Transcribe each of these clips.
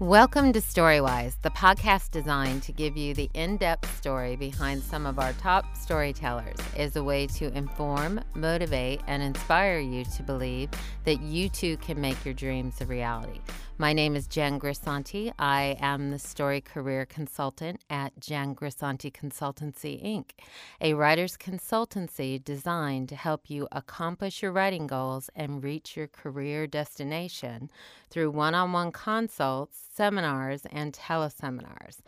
Welcome to Storywise, the podcast designed to give you the in depth story behind some of our top storytellers as a way to inform, motivate, and inspire you to believe that you too can make your dreams a reality. My name is Jen Grisanti. I am the story career consultant at Jen Grisanti Consultancy, Inc., a writer's consultancy designed to help you accomplish your writing goals and reach your career destination through one on one consults, seminars, and teleseminars.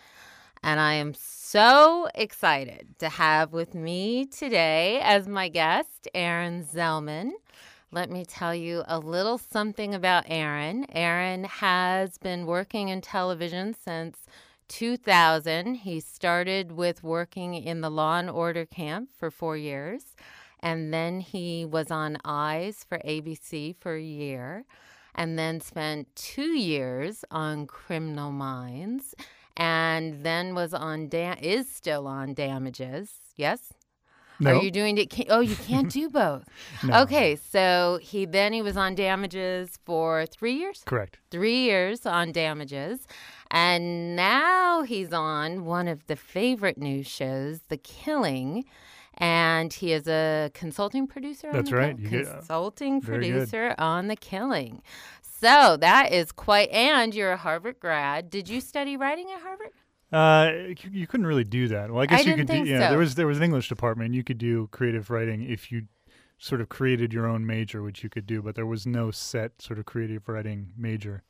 And I am so excited to have with me today as my guest, Aaron Zelman. Let me tell you a little something about Aaron. Aaron has been working in television since 2000. He started with working in the Law and Order camp for four years, and then he was on Eyes for ABC for a year, and then spent two years on Criminal Minds, and then was on da- is still on Damages. Yes, are you doing it? Can, oh, you can't do both. No. Okay, so he then he was on damages for three years. Correct. Three years on damages, and now he's on one of the favorite news shows, The Killing. And he is a consulting producer. on That's The right. Get- uh, consulting good. producer on The Killing. So that is quite. And you're a Harvard grad. Did you study writing at Harvard? Uh, you, you couldn't really do that. Well, I guess you didn't could do. Yeah, so. there was there was an English department. You could do creative writing if you sort of created your own major, which you could do, but there was no set sort of creative writing major.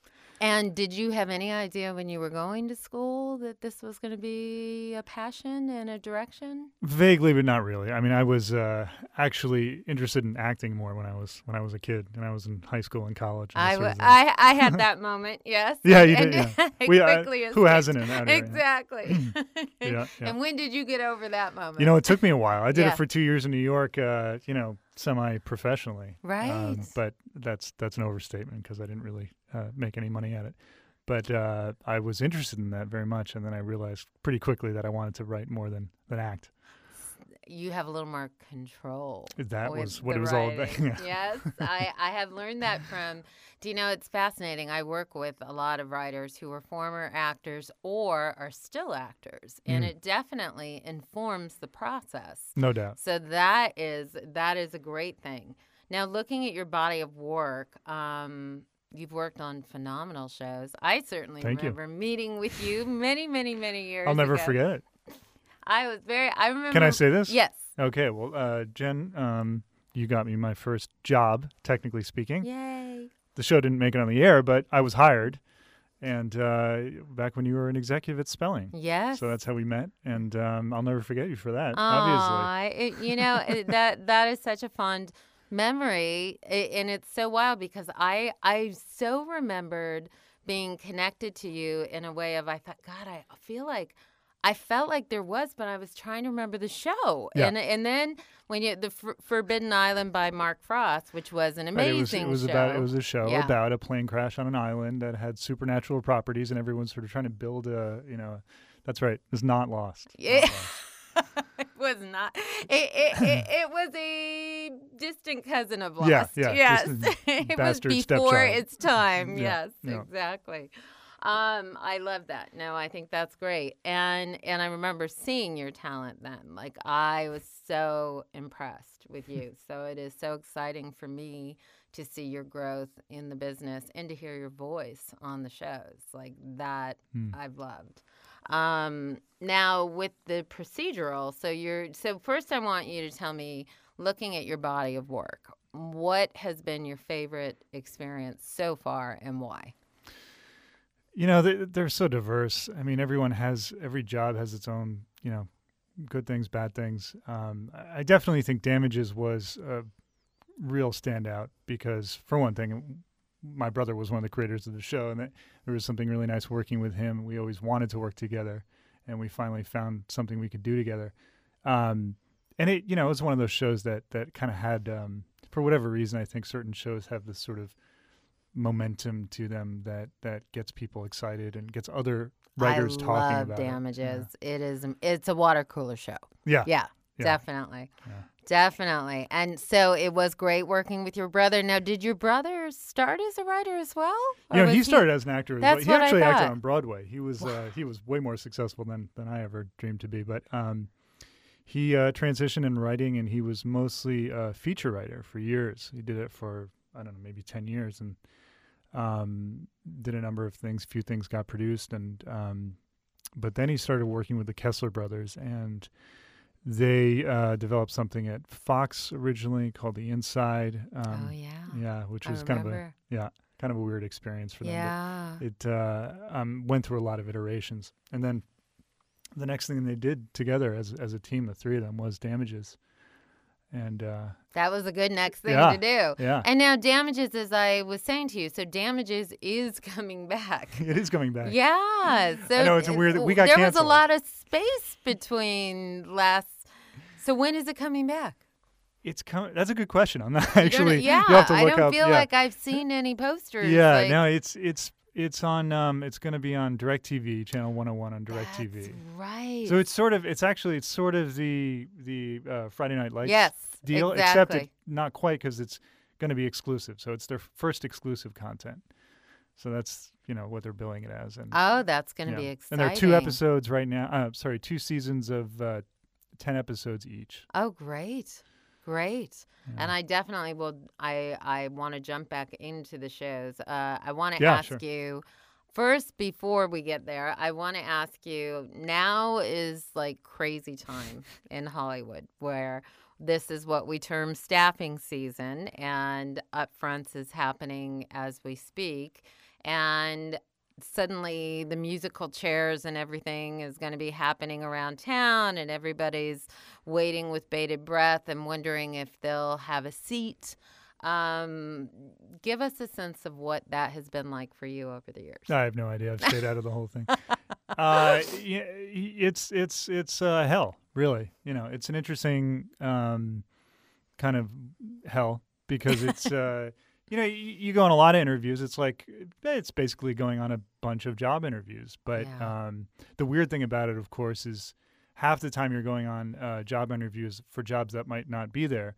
And did you have any idea when you were going to school that this was going to be a passion and a direction? Vaguely, but not really. I mean, I was uh, actually interested in acting more when I was when I was a kid, and I was in high school and college. and I, w-. I, I had that moment, yes. Yeah, you did, it We, uh, who hasn't in that? Exactly. Yeah, yeah. And when did you get over that moment? You know, it took me a while. I did Yeah. it for two years in New York. Uh, you know, semi-professionally. Right. Um, but that's that's an overstatement because I didn't really uh, make any money at it. But uh, I was interested in that very much, and then I realized pretty quickly that I wanted to write more than than act. You have a little more control. That was what it was all about. writing. yes, I, I have learned that from. Do you know it's fascinating? I work with a lot of writers who are former actors or are still actors, and Mm. it definitely informs the process. no doubt. So that is that is a great thing. Now, looking at your body of work, um, you've worked on phenomenal shows. I certainly Thank you. remember meeting with you many, many, many years. I'll never ago. forget it. I was very. I remember. Can I say this? Yes. Okay. Well, uh, Jen, um, you got me my first job, technically speaking. Yay. The show didn't make it on the air, but I was hired, and uh, back when you were an executive at Spelling. Yes. So that's how we met, and um, I'll never forget you for that. obviously. It, you know it, that that is such a fond memory, i- and it's so wild because I I so remembered being connected to you in a way of I thought, God, I feel like. I felt like there was, but I was trying to remember the show, Yeah. and and then when you the Forbidden Island by Mark Frost, which was an Right, amazing it was, it was show. about it was a show Yeah. about a plane crash on an island that had supernatural properties, and everyone's sort of trying to build a you know. That's right. It's not lost. Not Yeah. lost. it was not. It, it, it, it was a distant cousin of Lost. Yeah, yeah, Yes. it was before stepchild. its time. Yeah, yes, yeah. exactly. Um, I love that. No, I think that's great. And and I remember seeing your talent then. Like I was so impressed with you. so it is so exciting for me to see your growth in the business and to hear your voice on the shows. Like that Hmm. I've loved. Um, now with the procedural, so you're so first I want you to tell me, looking at your body of work, what has been your favorite experience so far and why? You know, they, they're so diverse. I mean, everyone has every job has its own you know good things, bad things. Um, I definitely think Damages was a real standout because, for one thing, my brother was one of the creators of the show, and there was something really nice working with him. We always wanted to work together, and we finally found something we could do together. Um, and it, you know, it was one of those shows that that kind of had, um, for whatever reason, I think certain shows have this sort of momentum to them that that gets people excited and gets other writers I talking love about it. damages. It is. It's a water cooler show. Yeah. Yeah. Yeah. Definitely. Yeah. Definitely. And so it was great working with your brother. Now, did your brother start as a writer as well? You know, he started as an actor. as That's well. He what I actually acted on Broadway. He was uh, he was way more successful than than I ever dreamed to be. But um, he uh, transitioned in writing, and he was mostly a feature writer for years. He did it for I don't know, maybe ten years, and um, did a number of things. A Few things got produced, and um, but then he started working with the Kessler brothers, and they uh, developed something at Fox originally called The Inside. Um, oh, yeah. yeah, which was kind of a yeah, kind of a weird experience for them. Yeah. It uh, um, went through a lot of iterations, and then the next thing they did together as as a team, the three of them, was Damages, and uh, That was a good next thing Yeah. to do. yeah, And now Damages, as I was saying to you, so Damages is coming back. it is coming back. Yeah. So I know, it's a weird- we got There was a lot of space between last. So when is it coming back? It's coming. That's a good question. I'm not actually. yeah. you have to I don't up. feel yeah. like I've seen any posters. yeah, like, no, it's it's it's on. Um, it's going to be on DirecTV, channel 101 on Directv. That's right. So it's sort of. It's actually. It's sort of the the uh, Friday Night Lights yes, deal, exactly. except it, not quite because it's going to be exclusive. So it's their first exclusive content. So that's you know what they're billing it as, and Oh, that's going to yeah. be exciting. and there are two episodes right now. Uh, sorry, two seasons of uh, ten episodes each. Oh, great, great. Yeah. And I definitely will. I I want to jump back into the shows. Uh, I want to Yeah, ask sure. you first before we get there. I want to ask you. Now is like crazy time in Hollywood, where this is what we term staffing season, and upfronts is happening as we speak, and suddenly the musical chairs and everything is going to be happening around town and everybody's waiting with bated breath and wondering if they'll have a seat um, give us a sense of what that has been like for you over the years I have no idea. I've stayed out of the whole thing. Uh, it's it's it's uh, hell, really. You know, it's an interesting um, kind of hell because it's uh, you know you, you go on a lot of interviews. It's like eh, it's basically going on a bunch of job interviews. But Yeah. um, the weird thing about it, of course, is half the time you're going on uh, job interviews for jobs that might not be there.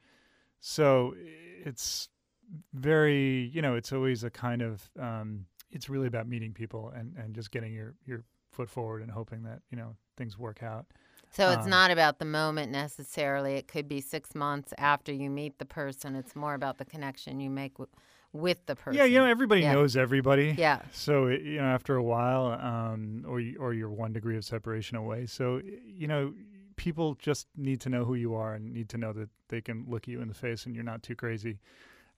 So it's very you know it's always a kind of um, it's really about meeting people and, and just getting your, your foot forward and hoping that you know things work out. So it's um, not about the moment necessarily it could be six months after you meet the person it's more about the connection you make w- with the person Yeah, you know everybody Yeah. knows everybody. yeah So it, you know after a while, um, or you, or you're one degree of separation away. So you know people just need to know who you are and need to know that they can look you in the face and you're not too crazy.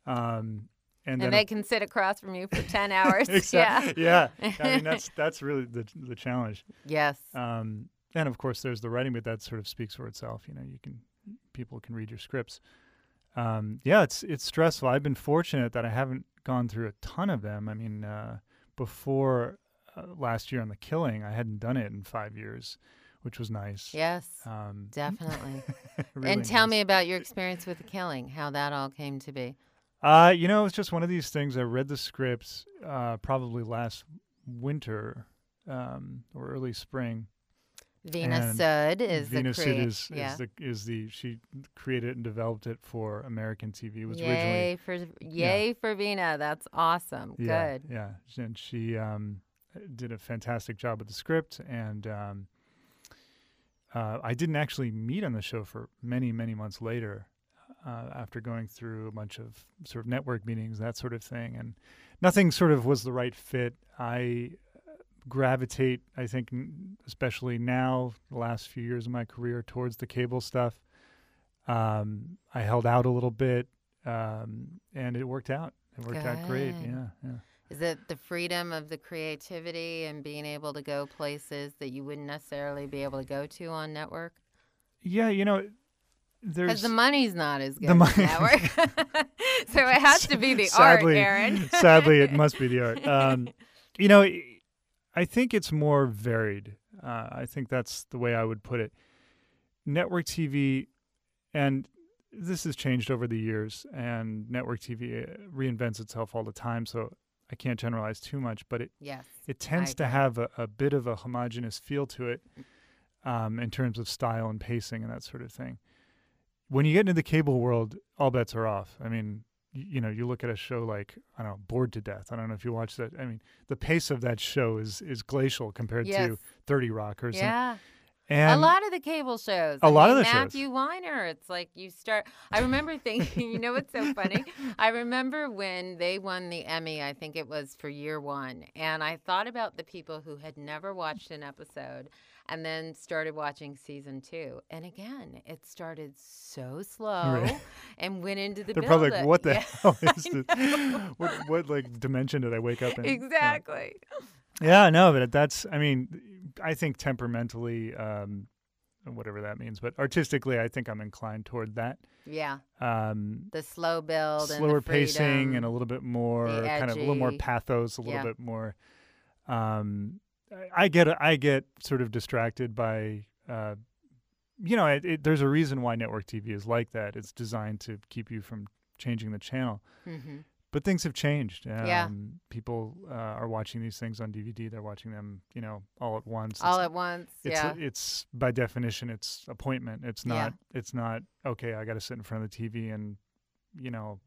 Um, and, and, they can sit across from you for 10 hours Exact- yeah yeah. I mean that's that's really the the challenge. yes Um, and of course, there's the writing, but that sort of speaks for itself. You know, you can people can read your scripts. Um, yeah, it's it's stressful. I've been fortunate that I haven't gone through a ton of them. I mean, uh, before uh, last year on the Killing, I hadn't done it in five years, which was nice. yes Um, definitely really and tell nice. me about your experience with the killing, how that all came to be. Uh, you know, it's just one of these things. I read the scripts uh, probably last winter um, or early spring. Veena Sud is Veena the creator. is, yeah. is the is the she created and developed it for American TV. It was yay originally for yay for Veena. That's awesome. yeah Good. yeah, and she um, did a fantastic job with the script. And um, uh, I didn't actually meet on the show for many many months later, uh, after going through a bunch of sort of network meetings, that sort of thing, and nothing sort of was the right fit. I gravitate, I think, especially now, the last few years of my career, towards the cable stuff. Um, I held out a little bit, um, and it worked out. It worked out great. Yeah, yeah. Is it the freedom of the creativity and being able to go places that you wouldn't necessarily be able to go to on network? Yeah, you know, Because the money's not as good The on money- network. so it has to be the sadly, art, Aaron. sadly, it must be the art. Um, you know, I think it's more varied. Uh, I think that's the way I would put it. Network TV, and this has changed over the years, and network TV uh, reinvents itself all the time. So I can't generalize too much, but it yes. it tends to have a, a bit of a homogenous feel to it. um, in terms of style and pacing and that sort of thing. When you get into the cable world, all bets are off. I mean, you know, you look at a show like I don't know, Bored to Death. I don't know if you watch that. I mean, the pace of that show is is glacial compared Yes. to Thirty Rock or something. Yeah. And a lot of the cable shows. A I lot mean, of the shows. Matthew Weiner. It's like you start. I remember thinking, you know what's so funny? I remember when they won the Emmy. I think it was for year one, and I thought about the people who had never watched an episode, and then started watching season two. And again, it started so slow, Right. and went into the. they're probably like, "What the Yeah, hell is this? what what like dimension did I wake up in?" Exactly. Yeah, no, but that's. I mean, I think temperamentally, um, whatever that means, but artistically, I think I'm inclined toward that. Yeah, Um, the slow build, and slower the pacing and a little bit more kind of a little more pathos, a little Yeah. bit more. Um, I- get I get sort of distracted by. Uh, you know, it, it, there's a reason why network TV is like that. It's designed to keep you from changing the channel. Mhm. But things have changed. Um, Yeah. People uh, are watching these things on DVD. They're watching them, you know, all at once. all It's- at once. it's yeah. it's by definition it's appointment it's Yeah. not it's not okay i got to sit in front of the tv and you know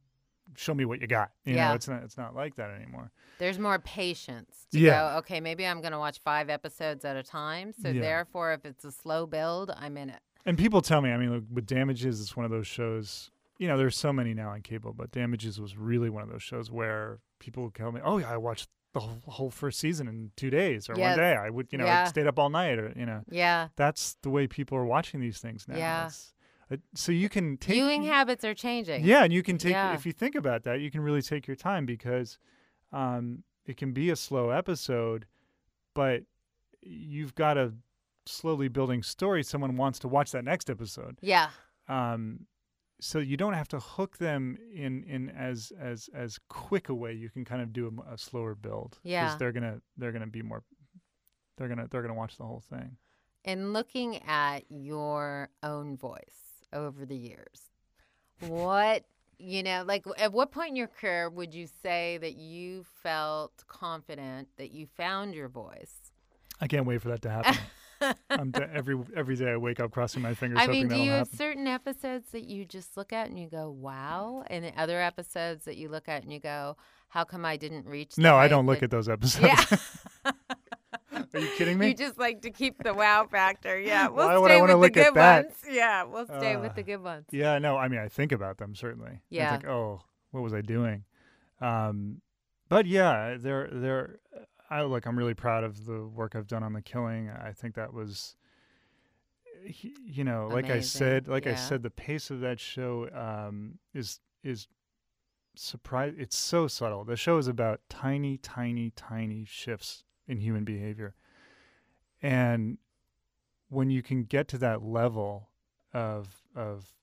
show me what you got you Yeah. know it's not it's not like that anymore There's more patience to Yeah. go, okay, maybe I'm going to watch five episodes at a time. So Yeah. therefore, if it's a slow build, I'm in it. and people tell me i mean look, with damages it's one of those shows you know there's so many now on cable but damages was really one of those shows where people would tell me oh yeah i watched the whole, whole first season in two days or Yes. one day i would you know Yeah. Stayed up all night or you know Yeah. that's the way people are watching these things now Yeah. It's- it, so you can take Viewing habits are changing. Yeah, and you can take Yeah. if you think about that, you can really take your time because um, it can be a slow episode, but you've got a slowly building story. Someone wants to watch that next episode, Yeah. um, so you don't have to hook them in in as as as quick a way. You can kind of do a slower build. Yeah. they're gonna they're gonna be more. They're gonna they're gonna watch the whole thing. In looking at your own voice over the years, what, you know, like at what point in your career would you say that you felt confident that you found your voice? I can't wait for that to happen. I'm de- every every day I wake up crossing my fingers I mean, do you have happen. certain episodes that you just look at and you go, wow? And the other episodes that you look at and you go, how come I didn't reach No, I don't look at those episodes. Yeah. Are you kidding me? You just like to keep the wow factor. Yeah. We'll Why would I with the look at good that? ones. Yeah. We'll stay with Uh, the good ones. Yeah, no, I mean, I think about them certainly. Yeah. Think, oh, what was I doing? Um, but yeah, they're they're. I look. I'm really proud of the work I've done on the killing. I think that was, you know, like I said, like I said, the pace of that show um, is is surprise. It's so subtle. The show is about tiny, tiny, tiny shifts in human behavior, and when you can get to that level of of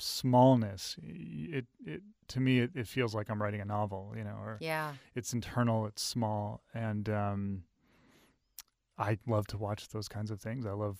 smallness it it to me it, it feels like i'm writing a novel you know or Yeah. it's internal it's small and um i love to watch those kinds of things i love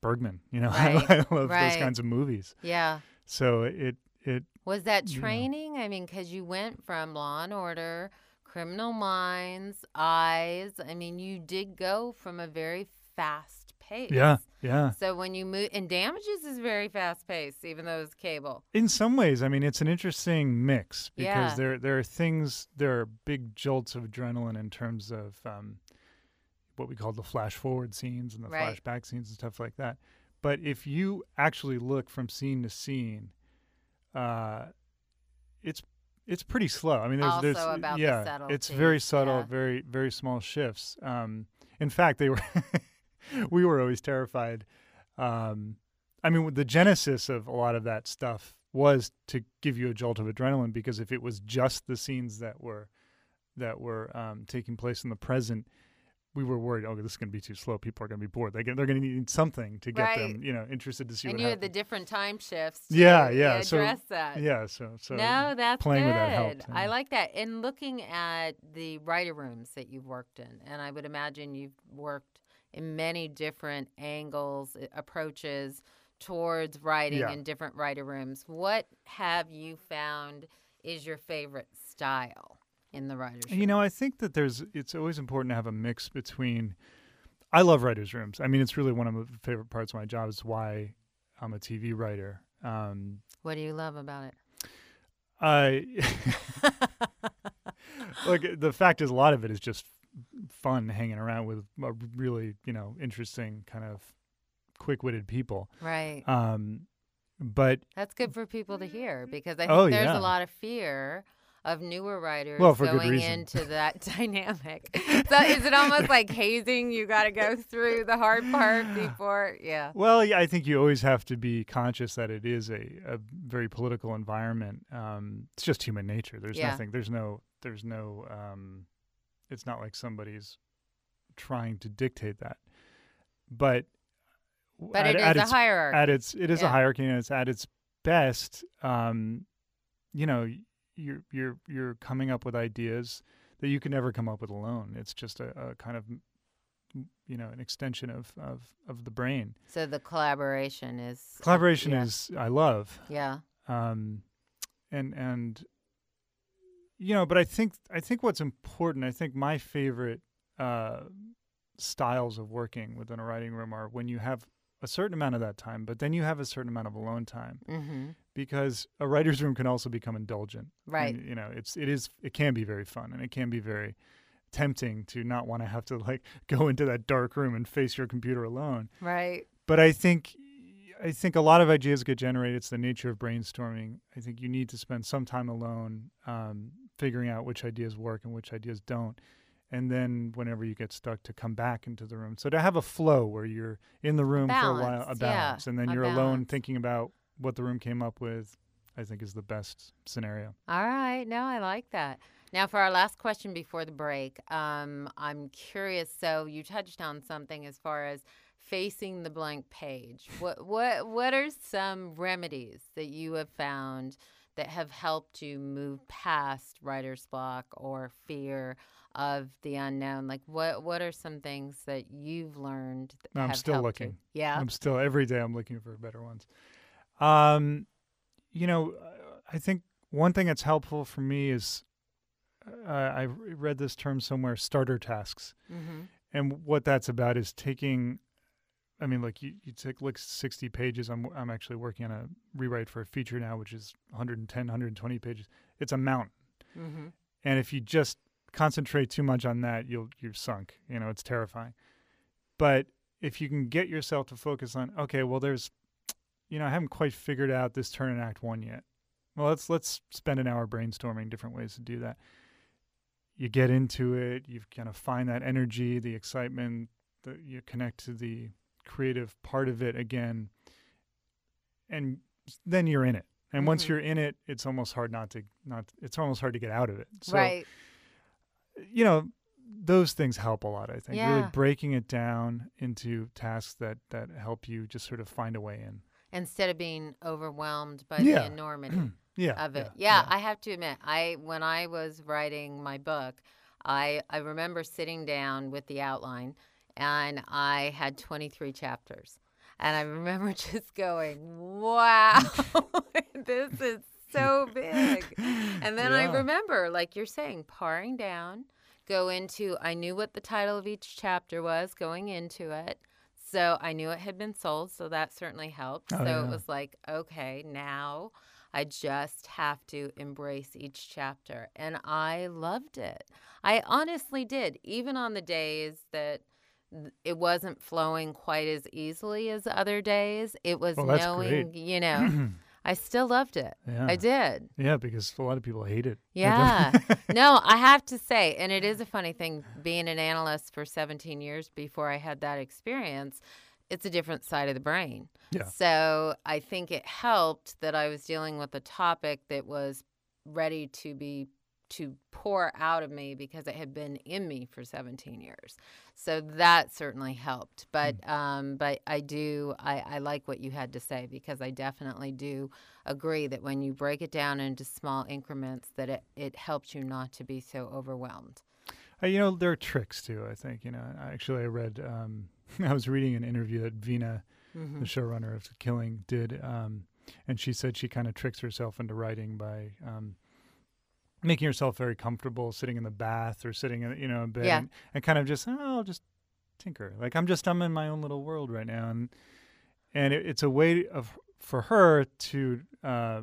bergman you know Right, i love those kinds of movies Yeah. so it it Was that you know. training? I mean, because you went from Law and Order, Criminal Minds, Eyes. I mean, you did go from a very fast pace. yeah yeah So when you move, and Damages is very fast paced, even though it's cable. in some ways i mean it's an interesting mix because Yeah. there there are things there are big jolts of adrenaline in terms of um what we call the flash forward scenes and the Right. flashback scenes and stuff like that but if you actually look from scene to scene uh it's it's pretty slow. I mean there's Also there's about the yeah it's very subtle yeah. very very small shifts. Um in fact they were we were always terrified. Um I mean, the genesis of a lot of that stuff was to give you a jolt of adrenaline because if it was just the scenes that were that were um, taking place in the present, we were worried. Oh, this is going to be too slow. People are going to be bored. They they're going to need something to get them, you know, interested to see and you had the different time shifts. To Yeah, yeah, so- Address that. yeah, so so no, that's playing good. with that helped, I like that. And looking at the writer rooms that you've worked in, and I would imagine you've worked in many different angles, uh, approaches towards writing Yeah. in different writer rooms. What have you found is your favorite style in the writers' Room. You know, I think that there's it's always important to have a mix between I love writers' rooms. I mean, it's really one of my favorite parts of my job. Is why I'm a TV writer. Um, What do you love about it? I like the fact is a lot of it is just fun hanging around with a really you know interesting kind of quick-witted people. Right. Um, but That's good for people to hear because I think Oh, there's yeah. a lot of fear of newer writers Well, going into that dynamic. so is it almost like hazing? You got to go through the hard part before, yeah. Well, yeah, I think you always have to be conscious that it is a, a very political environment. Um, it's just human nature. There's Yeah. nothing. There's no. There's no. Um, it's not like somebody's trying to dictate that. But But at, it is at a its, hierarchy. At its, it is a hierarchy, and it's at its best. Um, you know, you're you're you're coming up with ideas that you can never come up with alone. It's just a, a kind of you know an extension of of of the brain. so the collaboration is Collaboration yeah. is I love, yeah. um, and and you know, but I think I think what's important. I think my favorite uh, styles of working within a writing room are when you have a certain amount of that time, but then you have a certain amount of alone time Mm-hmm. Because a writer's room can also become indulgent. Right. And, you know, it's it is it can be very fun and it can be very tempting to not want to have to like go into that dark room and face your computer alone Right. but I think I think a lot of ideas get generated. It's the nature of brainstorming. I think you need to spend some time alone, um, figuring out which ideas work and which ideas don't, and then whenever you get stuck, to come back into the room. So to have a flow where you're in the room for a while, Balance, a yeah, balance, and then you're alone thinking about what the room came up with. I think is the best scenario. All right. No, I like that. Now, for our last question before the break, um, I'm curious. So you touched on something as far as facing the blank page. What what what are some remedies that you have found that have helped you move past writer's block or fear of the unknown? Like what what are some things that you've learned? That I'm have still helped you? looking. Yeah. I'm still every day. I'm looking for better ones. Um, you know, I think one thing that's helpful for me is uh, I read this term somewhere: starter tasks, mm-hmm. and what that's about is taking. I mean, like you, you take look 60 pages. I'm I'm actually working on a rewrite for a feature now, which is 110, 120 pages. It's a mountain, Mm-hmm. and if you just concentrate too much on that, you'll you're sunk. You know, it's terrifying. But if you can get yourself to focus on, okay, well, there's, you know, I haven't quite figured out this turn in Act One yet. Well, let's let's spend an hour brainstorming different ways to do that. You get into it. You kind of find that energy, the excitement. The, you connect to the creative part of it again, and then you're in it. And once Mhm. you're in it, it's almost hard not to not. It's almost hard to get out of it. So, right. you know those things help a lot i think Yeah. really breaking it down into tasks that that help you just sort of find a way in Instead of being overwhelmed by Yeah. the enormity. yeah of it. Yeah, I have to admit, I when I was writing my book, I I remember sitting down with the outline and I had 23 chapters. And I remember just going, "Wow. this is so big." And then I remember like you're saying paring down, go into I knew what the title of each chapter was going into it. So I knew it had been sold, so that certainly helped. Oh, so yeah. it was like, okay, now I just have to embrace each chapter. And I loved it. I honestly did, even on the days that it wasn't flowing quite as easily as other days. It was Well, knowing, you know, I still loved it. yeah I did. yeah because a lot of people hate it Yeah. no, I have to say, and it is a funny thing being an analyst for 17 years before I had that experience, it's a different side of the brain. Yeah. So I think it helped that I was dealing with a topic that was ready to be to pour out of me because it had been in me for 17 years. So that certainly helped. But um, but I do I, I like what you had to say because I definitely do agree that when you break it down into small increments that it, it helps you not to be so overwhelmed. Uh, you know there are tricks too i think you know actually i read um i was reading an interview that veena Mm-hmm. the showrunner of killing did um and she said she kind of tricks herself into writing by um making herself very comfortable sitting in the bath or sitting in you know in bed Yeah. and, and kind of just oh, I'll just tinker. Like I'm just I'm in my own little world right now, and and it, it's a way of for her to uh,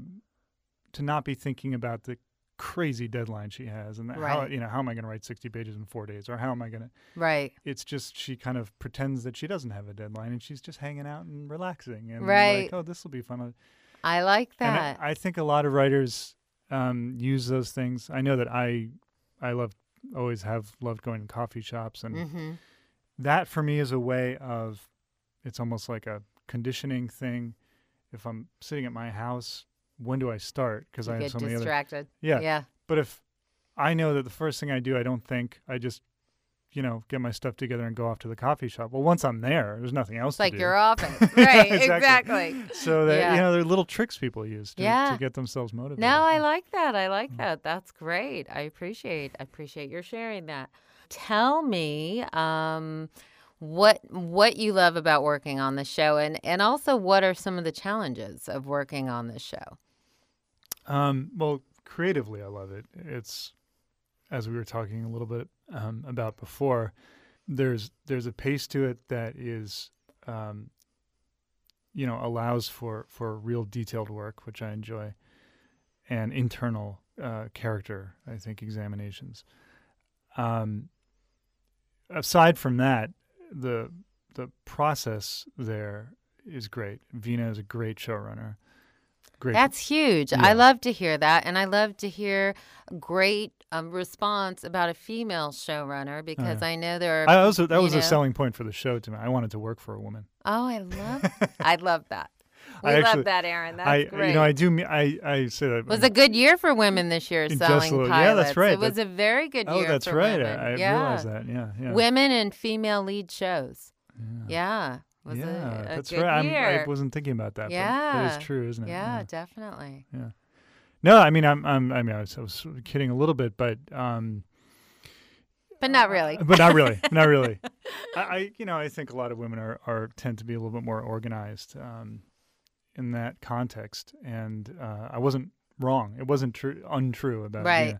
to not be thinking about the crazy deadline she has and how you know how am I going to write 60 pages in 4 days or how am I going to Right. it's just she kind of pretends that she doesn't have a deadline and she's just hanging out and relaxing and Right. like oh this will be fun I like that. I, I think a lot of writers um, use those things I know that I I love always have loved going to coffee shops and mm-hmm. that for me is a way of it's almost like a conditioning thing if i'm sitting at my house when do i start because i have so many other distracted. yeah Yeah. but if i know that the first thing i do i don't think i just you know get my stuff together and go off to the coffee shop well once i'm there there's nothing else It's like to do your office. Right. Exactly. exactly. so that Yeah. you know there are little tricks people use to, Yeah. to get themselves motivated No, I like that. I like Mm. that. That's great. I appreciate. I appreciate your sharing that. Tell me, um, what what you love about working on the show, and and also what are some of the challenges of working on this show? Um, well, creatively, I love it. It's as we were talking a little bit um, about before. There's there's a pace to it that is, um, you know, allows for for real detailed work, which I enjoy, and internal uh, character. I think examinations. Um, aside from that, the the process there is great. Veena is a great showrunner. Great That's huge. Yeah. I love to hear that, and I love to hear great um, response about a female showrunner because I know there are. I also that was a selling point for the show to me. I wanted to work for a woman. Oh, I love. I love that. We I love actually- that, Aaron. That's I great. you know I do I I say that It was a good year for women this year selling a little- pilots. yeah, that's right. It was a very good year. oh year. that's for right Women. I, I yeah. realized that yeah yeah Women and female lead shows. yeah, Yeah. Was yeah a, a that's right. I wasn't thinking about that but Yeah. that is true isn't it yeah, definitely. No I mean I'm I'm I mean I was, I was kidding a little bit but um But not really. but not really not really I, I you know I think a lot of women are are tend to be a little bit more organized um in that context and uh, I wasn't wrong it wasn't true untrue about Right.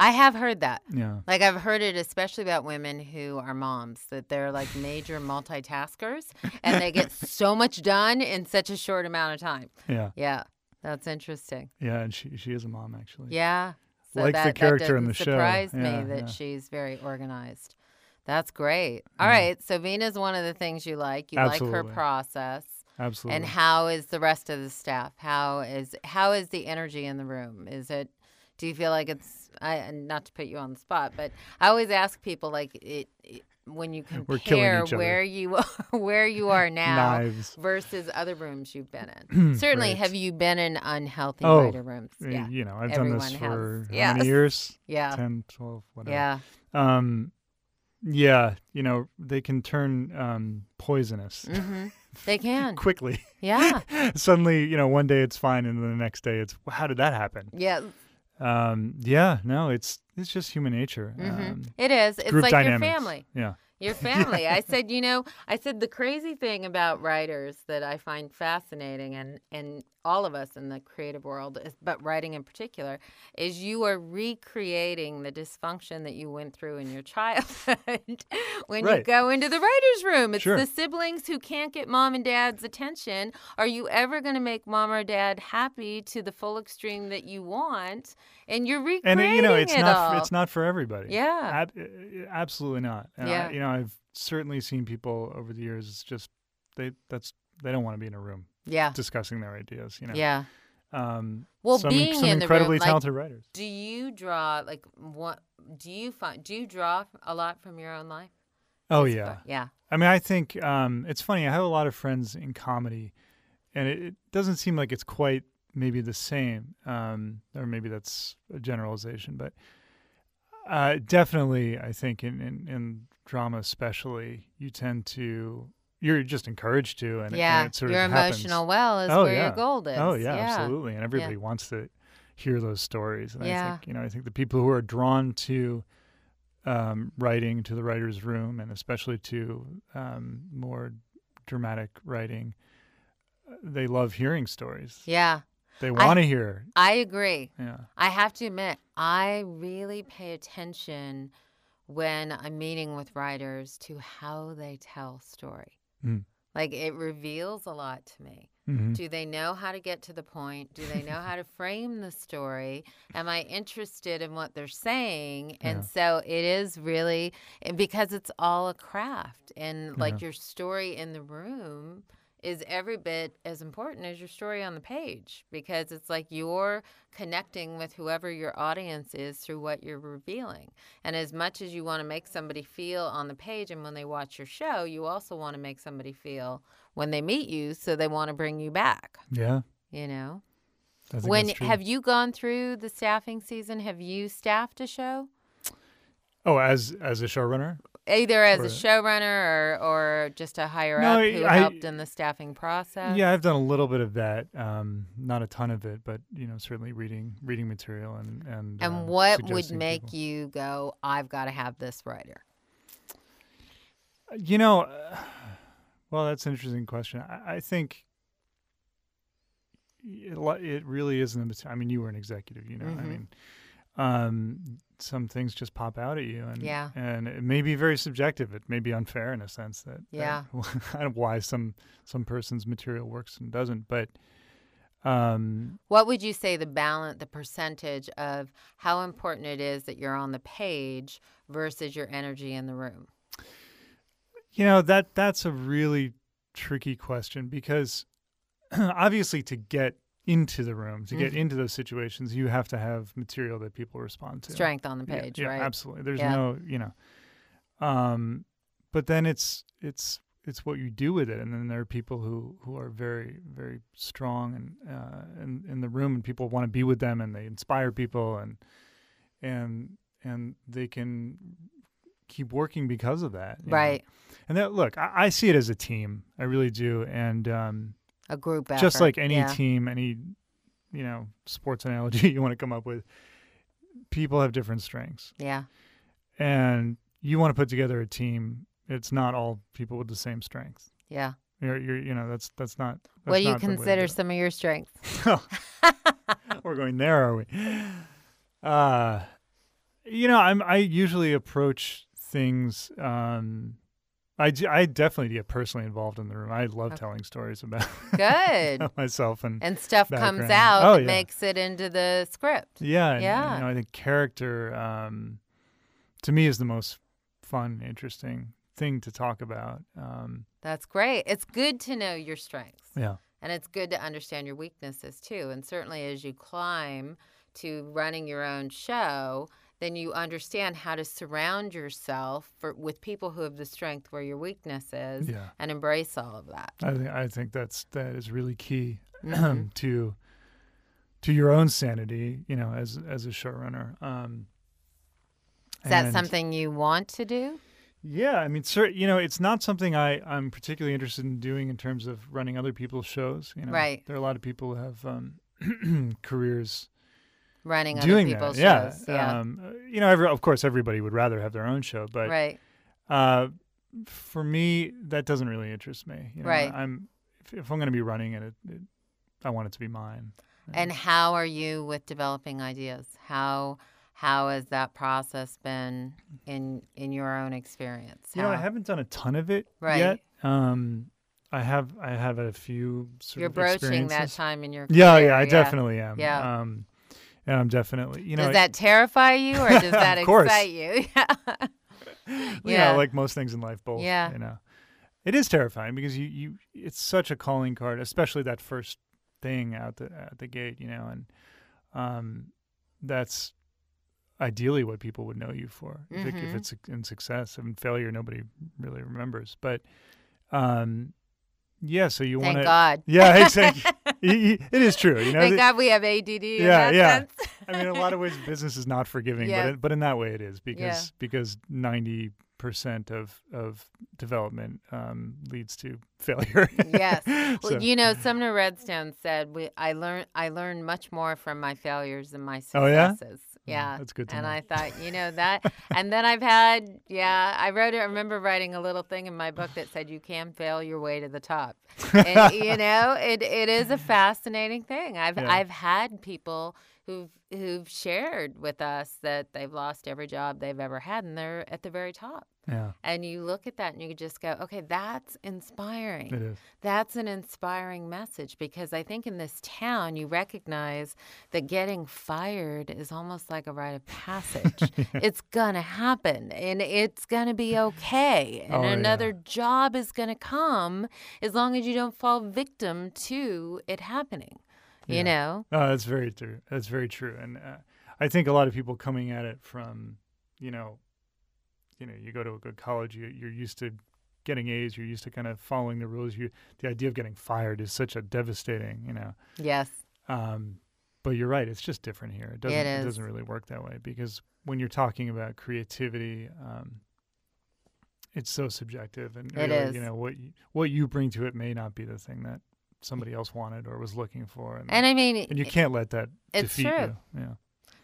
I have heard that. yeah, yeah. Like I've heard it especially about women who are moms that they're like major multitaskers and they get so much done in such a short amount of time. Yeah, Yeah. That's interesting. yeah, and she she is a mom actually. Yeah. So Like the that, that character in the show. surprise Yeah, me that yeah. she's very organized. That's great. All Yeah. right. So Veena's one of the things you like. You like her process. absolutely. And how is the rest of the staff? How is how is the energy in the room? Is it do you feel like it's I and not to put you on the spot, but I always ask people like it, it when you compare where you are where you are now versus other rooms you've been in. Certainly Right. have you been in unhealthy Oh, writer rooms? Yeah. You know, I've done this Everyone for has. how Yes. many years? Yeah. 10, 12, whatever. Yeah. Um, yeah, you know, they can turn um, poisonous Mhm. They can. quickly. Yeah. Suddenly, you know, one day it's fine, and then the next day it's, how did that happen? Yeah. Um, yeah, no, it's it's just human nature. hmm Um, it is. It's like dynamics. your family. Yeah. Your family. I said, you know, I said the crazy thing about writers that I find fascinating and and all of us in the creative world, but writing in particular, is you are recreating the dysfunction that you went through in your childhood when you go into the writer's room. It's Sure. the siblings who can't get mom and dad's attention. Are you ever going to make mom or dad happy to the full extreme that you want? And you're recreating and you know, it's it not all. for, it's not for everybody. Yeah. Ab- uh, absolutely not. And Yeah. I, you know, I've certainly seen people over the years. It's just they that's they don't want to be in a room yeah. discussing their ideas. You know. Yeah. Um, Well, some, being some in the incredibly room, like, talented writers. Do you draw like what? Do you find? Do you draw a lot from your own life? Oh As yeah. yeah. I mean, I think um, it's funny. I have a lot of friends in comedy, and it, it doesn't seem like it's quite maybe the same, um, or maybe that's a generalization, but uh, definitely, I think in, in, in drama, especially, you tend to you're just encouraged to, and, it- yeah. and it sort your of happens. emotional well is Oh, where yeah. your gold is. Oh yeah, absolutely, and everybody wants to hear those stories. And I Yeah. think you know, I think the people who are drawn to um, writing, to the writer's room, and especially to um, more dramatic writing, they love hearing stories. Yeah. They want to hear. I agree. Yeah. I have to admit, I really pay attention when I'm meeting with writers to how they tell story. Mm. Like it reveals a lot to me. Mhm. Do they know how to get to the point? Do they know how to frame the story? Am I interested in what they're saying? And Yeah. so it is really because it's all a craft and like Yeah. your story in the room is every bit as important as your story on the page because it's like you're connecting with whoever your audience is through what you're revealing. And as much as you want to make somebody feel on the page and when they watch your show, you also want to make somebody feel when they meet you so they want to bring you back, Yeah. you know? When have you gone through the staffing season? Have you staffed a show? oh, as as a showrunner, Either as a showrunner or or just a higher No, up who I- helped in the staffing process? yeah, I've done a little bit of that. Um, not a ton of it, but you know, certainly reading reading material and and. And um, what would make people. you go, I've got to have this writer? You know, uh, well, that's an interesting question. I, I think it, it really is in the. I mean, you were an executive, you know. I Mhm. mean, um, some things just pop out at you, and Yeah. and it may be very subjective. It may be unfair in a sense that that- Yeah. I why some some person's material works and doesn't, but um, What would you say the balance, the percentage of how important it is that you're on the page versus your energy in the room? You know that that's a really tricky question because obviously to get into the room, to get Mhm. into those situations, you have to have material that people respond to. Strength on the Yeah, page, yeah, right? absolutely. There's Yeah. no, you know, um, but then it's it's it's what you do with it, and then there are people who who are very very strong and uh, in in the room, and people want to be with them, and they inspire people, and and and they can keep working because of that, you know. Right. And that look, I, I see it as a team. I really do. And um, A group effort. just like any yeah. team, any you know sports analogy you want to come up with, people have different strengths, Yeah. and you want to put together a team. It's not all people with the same strengths. Yeah. You're, you're you know, that's that's not. That's what do you not the way to consider some of your strengths? We're going there, are we? Uh, you know, I'm I usually approach things. Um, I I definitely get personally involved in the room. I love Okay. telling stories about Good. myself and and stuff comes out Oh, that yeah. makes it into the script. yeah, and, Yeah. You know, I think character um, to me is the most fun, interesting thing to talk about. Um, That's great. It's good to know your strengths. yeah, And it's good to understand your weaknesses too. And certainly as you climb to running your own show, then you understand how to surround yourself for, with people who have the strength where your weakness is yeah. and embrace all of that. I think I think that's that is really key Mhm. to to your own sanity. You know, as as a showrunner. Um, Is that something you want to do? Yeah, I mean, cer you know, it's not something I I'm particularly interested in doing in terms of running other people's shows. You know, Right. There are a lot of people who have um, careers Running other doing that. people's Yeah, shows. Yeah. Um, uh, you know, every, of course, everybody would rather have their own show, but right. uh, for me, that doesn't really interest me. You know, Right. I'm if, if I'm going to be running it, it, it, I want it to be mine. And how are you with developing ideas? How how has that process been in in your own experience? You know, I haven't done a ton of it Right. yet. Um, I have I have a few sort You're broaching that time in your Yeah, career, yeah, I definitely am. Yeah. Um, and I'm definitely, you know, does that terrify you or does that excite you? yeah. know, like most things in life, both. Yeah. You know, it is terrifying because you, you, it's such a calling card, especially that first thing out the at the gate, you know, and um, that's ideally what people would know you for. If, it, if Mhm. it's in success, I mean, failure, nobody really remembers. But, um, yeah, so you want Thank to, God. yeah, exactly. it is true. You know, Thank the- God we have ADD Yeah, yeah. I mean, in a lot of ways, business is not forgiving, Yeah. but it, but in that way, it is because Yeah. because ninety percent of of development um, leads to failure. Yes. So, Well, you know, Sumner Redstone said, we, "I learned I learned much more from my failures than my Oh, yeah? Successes." Yeah, mm, that's good and know. I thought, you know that. and then I've had, yeah, I wrote it. I remember writing a little thing in my book that said, "You can fail your way to the top." and you know, it it is a fascinating thing. I've Yeah. I've had people who've who've shared with us that they've lost every job they've ever had and they're at the very top. Yeah. And you look at that and you just go, okay, that's inspiring. It is. That's an inspiring message because I think in this town you recognize that getting fired is almost like a rite of passage. yeah. It's to happen and it's to be okay. And oh, another yeah. job is to come as long as you don't fall victim to it happening. Yeah. You know? Oh, that's very true. That's very true. And uh, I think a lot of people coming at it from, you know, you know, you go to a good college, you, you're used to getting A's, you're used to kind of following the rules. You, the idea of getting fired is such a devastating, you know. Yes. Um, but you're right; it's just different here. It doesn't. It, it doesn't really work that way because when you're talking about creativity, um, it's so subjective, and it really, is. you know what you, what you bring to it may not be the thing that somebody else wanted or was looking for. And, and I mean, and you can't let that it's defeat true. you. Yeah.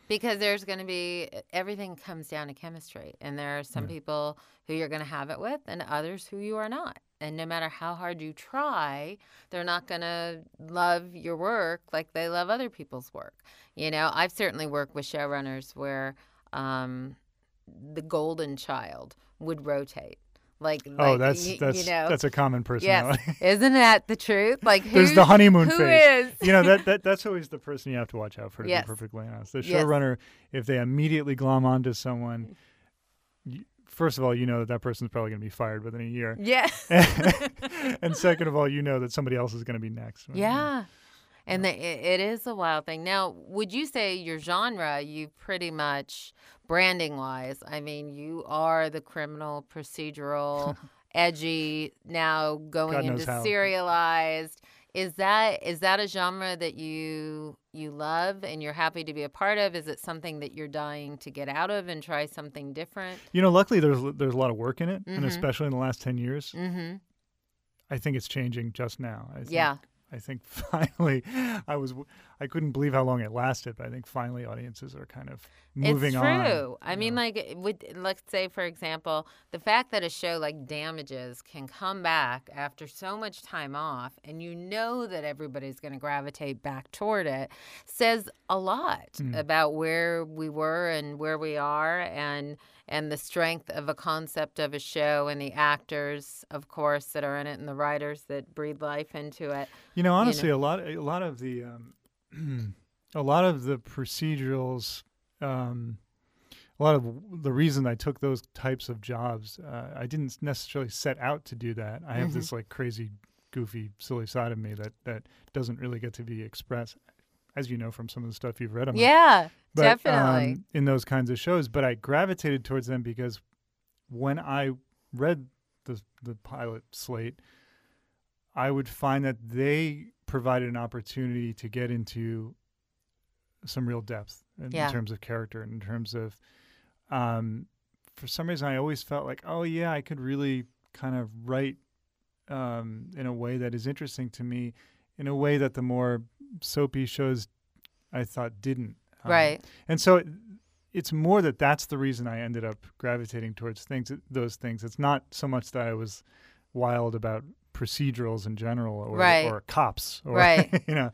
Because there's going to be everything comes down to chemistry, and there are some Yeah. people who you're going to have it with, and others who you are not. And no matter how hard you try, they're not going to love your work like they love other people's work. You know, I've certainly worked with showrunners where um, the golden child would rotate. Like, Oh, like, that's y- that's you know, that's a common personality. yes, isn't that the truth? Like, There's the honeymoon who phase. is? you know that, that that's always the person you have to watch out for. To Yes. be perfectly honest, the Yes. showrunner, if they immediately glom onto someone, mm. first of all, you know that that person's probably going to be fired within a year, Yeah. and second of all, you know that somebody else is going to be next. Yeah. And the, it, it is a wild thing. Now, would you say your genre, you pretty much, branding wise, I mean, you are the criminal, procedural, edgy, now going into how. serialized. Is that is that a genre that you you love and you're happy to be a part of? Is it something that you're dying to get out of and try something different? You know, luckily there's there's a lot of work in it, and Mhm. especially in the last ten years, Mm-hmm. I think it's changing just now. I think, Yeah. I think finally, I was I couldn't believe how long it lasted, but I think finally audiences are kind of moving it's on. true. I mean, know. like, would let's say, for example, the fact that a show like Damages can come back after so much time off, and you know that everybody's going to gravitate back toward it, says a lot Mm. about where we were and where we are, and and the strength of a concept of a show, and the actors, of course, that are in it, and the writers that breathe life into it. You know, know. honestly, a lot, a lot of the, um, a lot of the procedurals, um, a lot of the reason I took those types of jobs, uh, I didn't necessarily set out to do that. I have Mhm. this like crazy, goofy, silly side of me that that doesn't really get to be expressed, as you know from some of the stuff you've read on. my- Yeah, but, definitely. um, in those kinds of shows. But I gravitated towards them because when I read the the pilot slate, I would find that they provided an opportunity to get into some real depth in, Yeah. in terms of character, in terms of. Um, for some reason, I always felt like, oh yeah, I could really kind of write um, in a way that is interesting to me, in a way that the more soapy shows I thought didn't. Um, right. and so it, it's more that that's the reason I ended up gravitating towards things, those things. It's not so much that I was wild about procedurals in general or, Right. or cops or, Right. you know,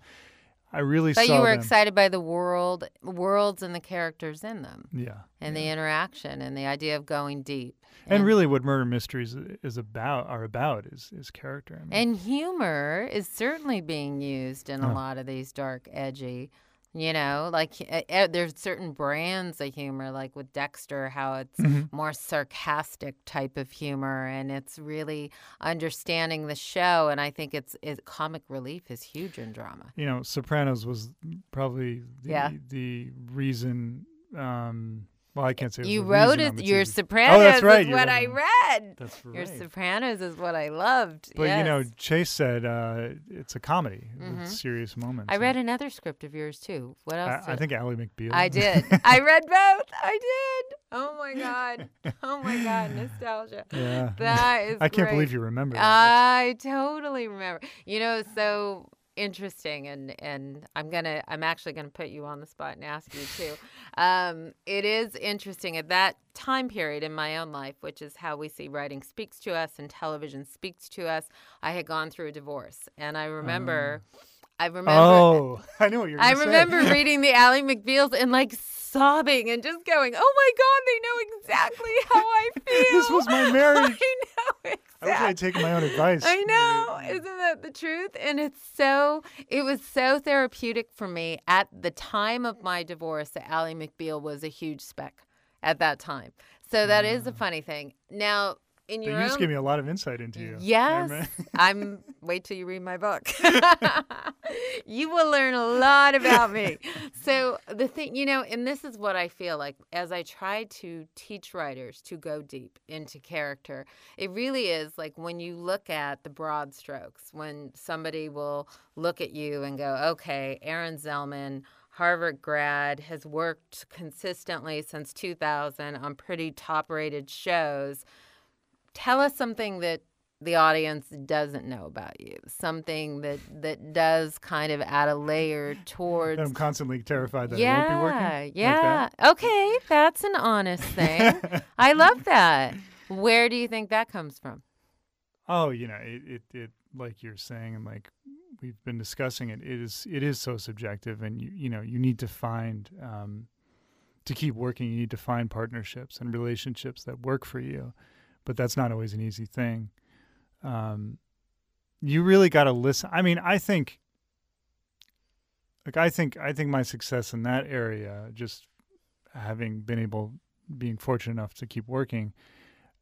I really But you were them. excited by the world, worlds, and the characters in them. Yeah. and the interaction and the idea of going deep and really what murder mysteries is about are about is is character. I mean, and humor is certainly being used in a Oh. lot of these dark edgy you know like uh, there's certain brands of humor like with dexter how it's Mhm. more sarcastic type of humor and it's really understanding the show and i think it's, it's comic relief is huge in drama you know, Sopranos was probably the, Yeah. the reason. Um, well, I can't say it you wrote it your TV. sopranos right, is you what wrote i it read That's right. your sopranos is what i loved But you know. Chase said uh, it's a comedy Mhm. with serious moments. I and read another script of yours too. What else? I, I think Ally McBeal. I did. I read both. I did. Oh my god. Oh my god. Nostalgia. yeah. That is. I can't great. believe you remember that. I totally remember. You know, so interesting, and and I'm gonna, I'm actually gonna put you on the spot and ask you too. Um, it is interesting at that time period in my own life, which is how we see writing speaks to us and television speaks to us. I had gone through a divorce, and I remember. I remember. Oh, I know what you're. I say. remember reading the Ally McBeals and like sobbing and just going, "Oh my God, they know exactly how I feel." This was my marriage. I know exactly. I wish I had taken my own advice. I know. Isn't that the truth? And it's so, it was so therapeutic for me. At the time of my divorce, that Ally McBeal was a huge spec at that time. So that is a mm. funny thing. Now, in But you own. just gave me a lot of insight into you. Yes, I'm. Wait till you read my book. you will learn a lot about me. So the thing, you know, and this is what I feel like as I try to teach writers to go deep into character. It really is like when you look at the broad strokes, when somebody will look at you and go, "Okay, Aaron Zelman." Harvard grad has worked consistently since 2000 on pretty top rated shows tell us something that the audience doesn't know about you. Something that that does kind of add a layer towards I'm constantly terrified that yeah it won't be working. like yeah. that. okay that's an honest thing. I love that. Where do you think that comes from? Oh, you know, it, it, it, like you're saying, and like we've been discussing it, it is, it is so subjective, and you, you know, you need to find, um, to keep working, you need to find partnerships and relationships that work for you, but that's not always an easy thing. Um, you really got to listen. I mean, I think, like, I think, I think my success in that area, just having been able, being fortunate enough to keep working,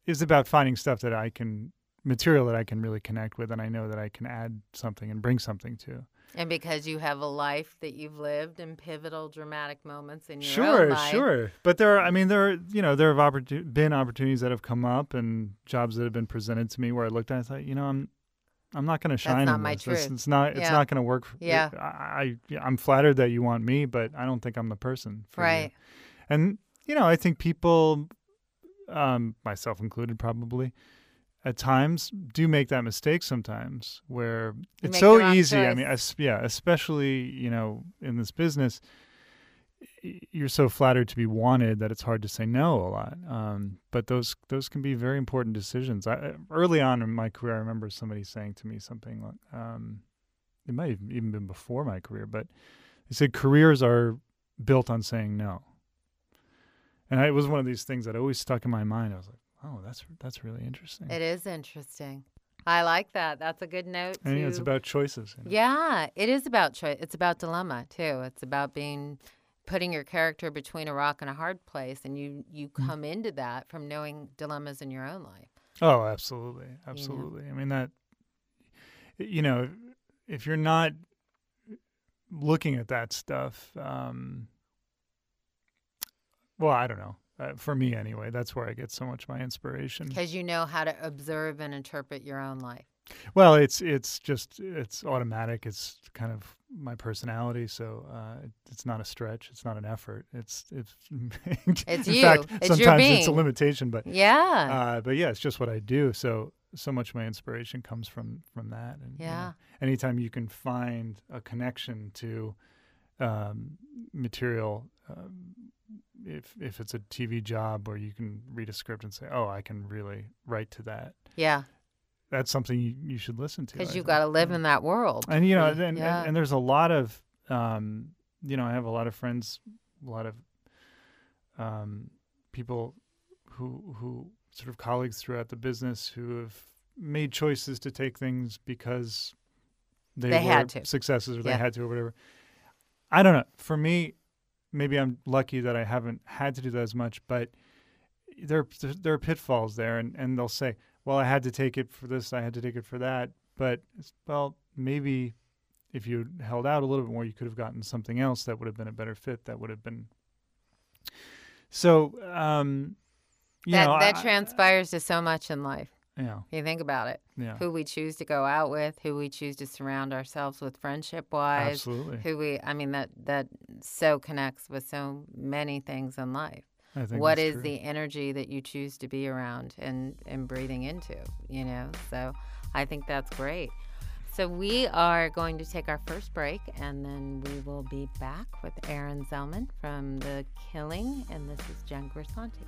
is about finding stuff that I can material that I can really connect with and I know that I can add something and bring something to. And because you have a life that you've lived in pivotal dramatic moments in your Sure, own life sure. But there are I mean there are you know there have been opportunities that have come up and jobs that have been presented to me where I looked at it and I thought, you know, I'm I'm not going to shine not in my this. This- truth. It's not it's Yeah. not going to work. For, Yeah. I, I, I'm flattered that you want me, but I don't think I'm the person for you. right And you know, I think people um myself included probably at times do make that mistake sometimes where You it's so easy i mean yeah especially you know in this business you're so flattered to be wanted that it's hard to say no a lot um, but those those can be very important decisions. I, early on in my career i remember somebody saying to me something like um, it might have even been before my career but they said careers are built on saying no. And I, it was one of these things that always stuck in my mind. I was like oh that's that's really interesting it is interesting i like that that's a good note to yeah, it's about choices you know? Yeah, it is about choice. It's about dilemma too. It's about being putting your character between a rock and a hard place, and you you Mm. come into that from knowing dilemmas in your own life. Oh, absolutely, absolutely. I mean that. You know, if you're not looking at that stuff, um, well, I don't know. Uh, for me, anyway, that's where I get so much of my inspiration. Because you know how to observe and interpret your own life. Well, it's it's just it's automatic. It's kind of my personality, so uh, it- it's not a stretch. It's not an effort. It's it's. It's in you. fact, It's your sometimes it's a limitation, but Yeah. uh, but yeah, it's just what I do. So so much of my inspiration comes from from that. And you know, Yeah. anytime you can find a connection to um, material, um, if if it's a TV job where you can read a script and say, "Oh, I can really write to that," yeah. that's something you, you should listen to. Because you've got to live in that world. And you know, Yeah. and, and, Yeah. and there's a lot of, um, you know, I have a lot of friends, a lot of um, people who who sort of colleagues throughout the business who have made choices to take things because they, They were had to. successes or they had to or whatever. I don't know. For me, maybe I'm lucky that I haven't had to do that as much, but there there are pitfalls there, and and they'll say, well, I had to take it for this, I had to take it for that, but well, maybe if you held out a little bit more, you could have gotten something else that would have been a better fit. That would have been. So, um, you that know, that I- transpires to so much in life. Yeah, If you think about it, yeah, who we choose to go out with, who we choose to surround ourselves with, friendship wise, absolutely. who we i mean that that so connects with so many things in life. I think what is true. the energy that you choose to be around and and breathing into you know? So i think that's great. So we are going to take our first break and then we will be back with aaron zelman from the killing and this is jen grisanti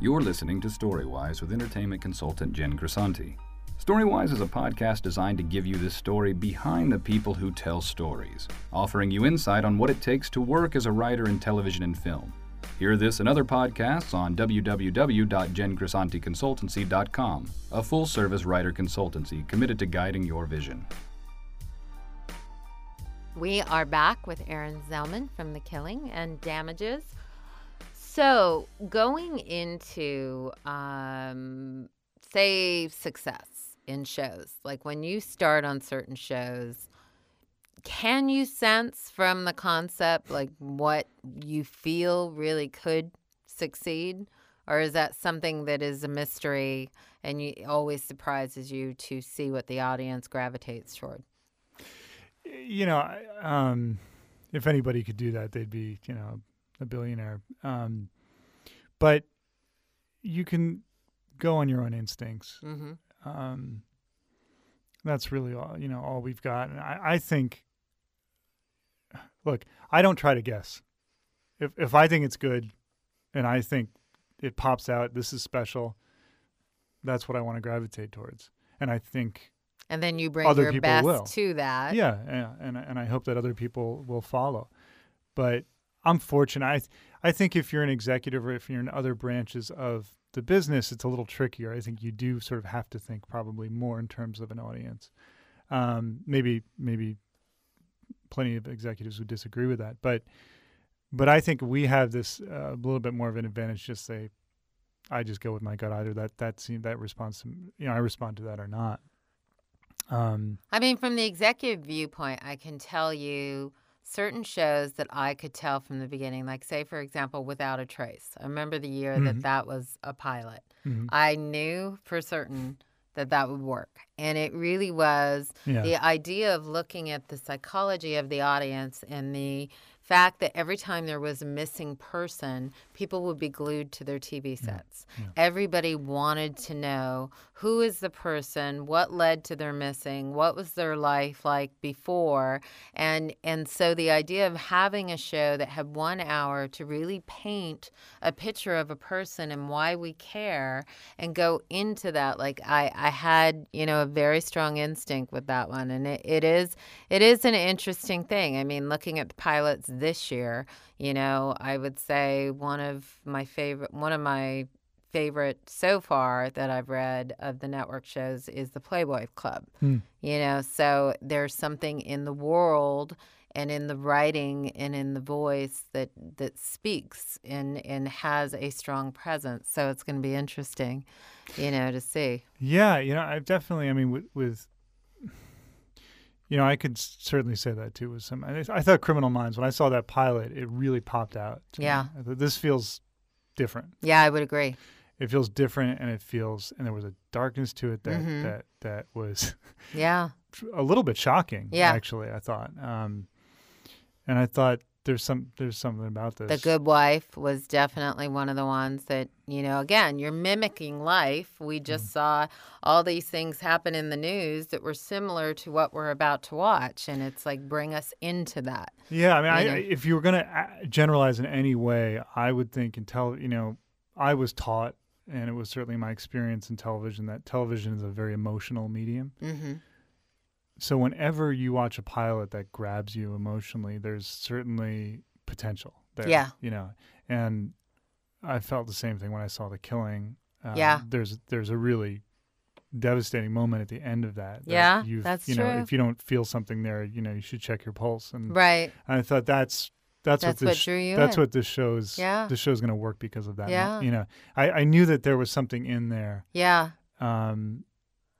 You're listening to Storywise with entertainment consultant Jen Grisanti. Storywise is a podcast designed to give you the story behind the people who tell stories, offering you insight on what it takes to work as a writer in television and film. Hear this and other podcasts on www.jengrisanticonsultancy.com, a full service writer consultancy committed to guiding your vision. We are back with Aaron Zelman from The Killing and Damages. So, going into, um, say, success in shows, like when you start on certain shows, can you sense from the concept like what you feel really could succeed? Or is that something that is a mystery and you always surprises you to see what the audience gravitates toward? You know, um, if anybody could do that, they'd be, you know, a billionaire. Um, but you can go on your own instincts. Mm-hmm. Um, that's really all you know. All we've got, and I, I think. Look, I don't try to guess. If if I think it's good, and I think it pops out, this is special. That's what I want to gravitate towards, and I think And then you bring Other your people best will. to that. yeah, yeah, and and I hope that other people will follow. But I'm fortunate. I I think if you're an executive or if you're in other branches of the business, it's a little trickier. I think you do sort of have to think probably more in terms of an audience. Um, maybe maybe plenty of executives would disagree with that, but but I think we have this uh, a little bit more of an advantage. Just say, I just go with my gut. Either that that seem that response, to, you know, I respond to that or not. Um, I mean, from the executive viewpoint, I can tell you certain shows that I could tell from the beginning. Like, say, for example, Without a Trace. I remember the year that Mhm. that was a pilot. mhm. I knew for certain that that would work. And it really was Yeah. the idea of looking at the psychology of the audience and the fact that every time there was a missing person, people would be glued to their TV sets. yeah. Everybody wanted to know who is the person, what led to their missing, what was their life like before, and and so the idea of having a show that had 1 hour to really paint a picture of a person and why we care and go into that like I I had, you know, a very strong instinct with that one and it, it is it is an interesting thing. I mean, looking at the pilots this year, you know, I would say one of my favorite one of my favorite so far that I've read of the network shows is the Playboy Club. Hmm. You know, so there's something in the world and in the writing and in the voice that that speaks and and has a strong presence. So it's going to be interesting, you know, to see. Yeah, you know, I've definitely. I mean, with, with you know, I could certainly say that too. With some, I, I thought Criminal Minds when I saw that pilot, it really popped out. Yeah. Thought, this feels different. Yeah, I would agree. It feels different, and it feels, and there was a darkness to it that Mhm. that that was Yeah. a little bit shocking. Yeah. actually, I thought, um, and I thought there's some there's something about this. The Good Wife was definitely one of the ones that, you know, again, you're mimicking life. We just Mm. saw all these things happen in the news that were similar to what we're about to watch. And it's like, bring us into that. Yeah, I mean, I. I- if you were going to generalize in any way, I would think and tell you know, I was taught, and it was certainly my experience in television that television is a very emotional medium. hmm So whenever you watch a pilot that grabs you emotionally, there's certainly potential there. Yeah. you know, and I felt the same thing when I saw The Killing. Um, Yeah. there's there's a really devastating moment at the end of that. that Yeah, you've- that's you know, true. if you don't feel something there, you know, you should check your pulse. And Right. and I thought that's that's, That's what what this drew you that's in. what this show's Yeah. this show's going to work because of that. Yeah. You know, I, I knew that there was something in there. Yeah. Um,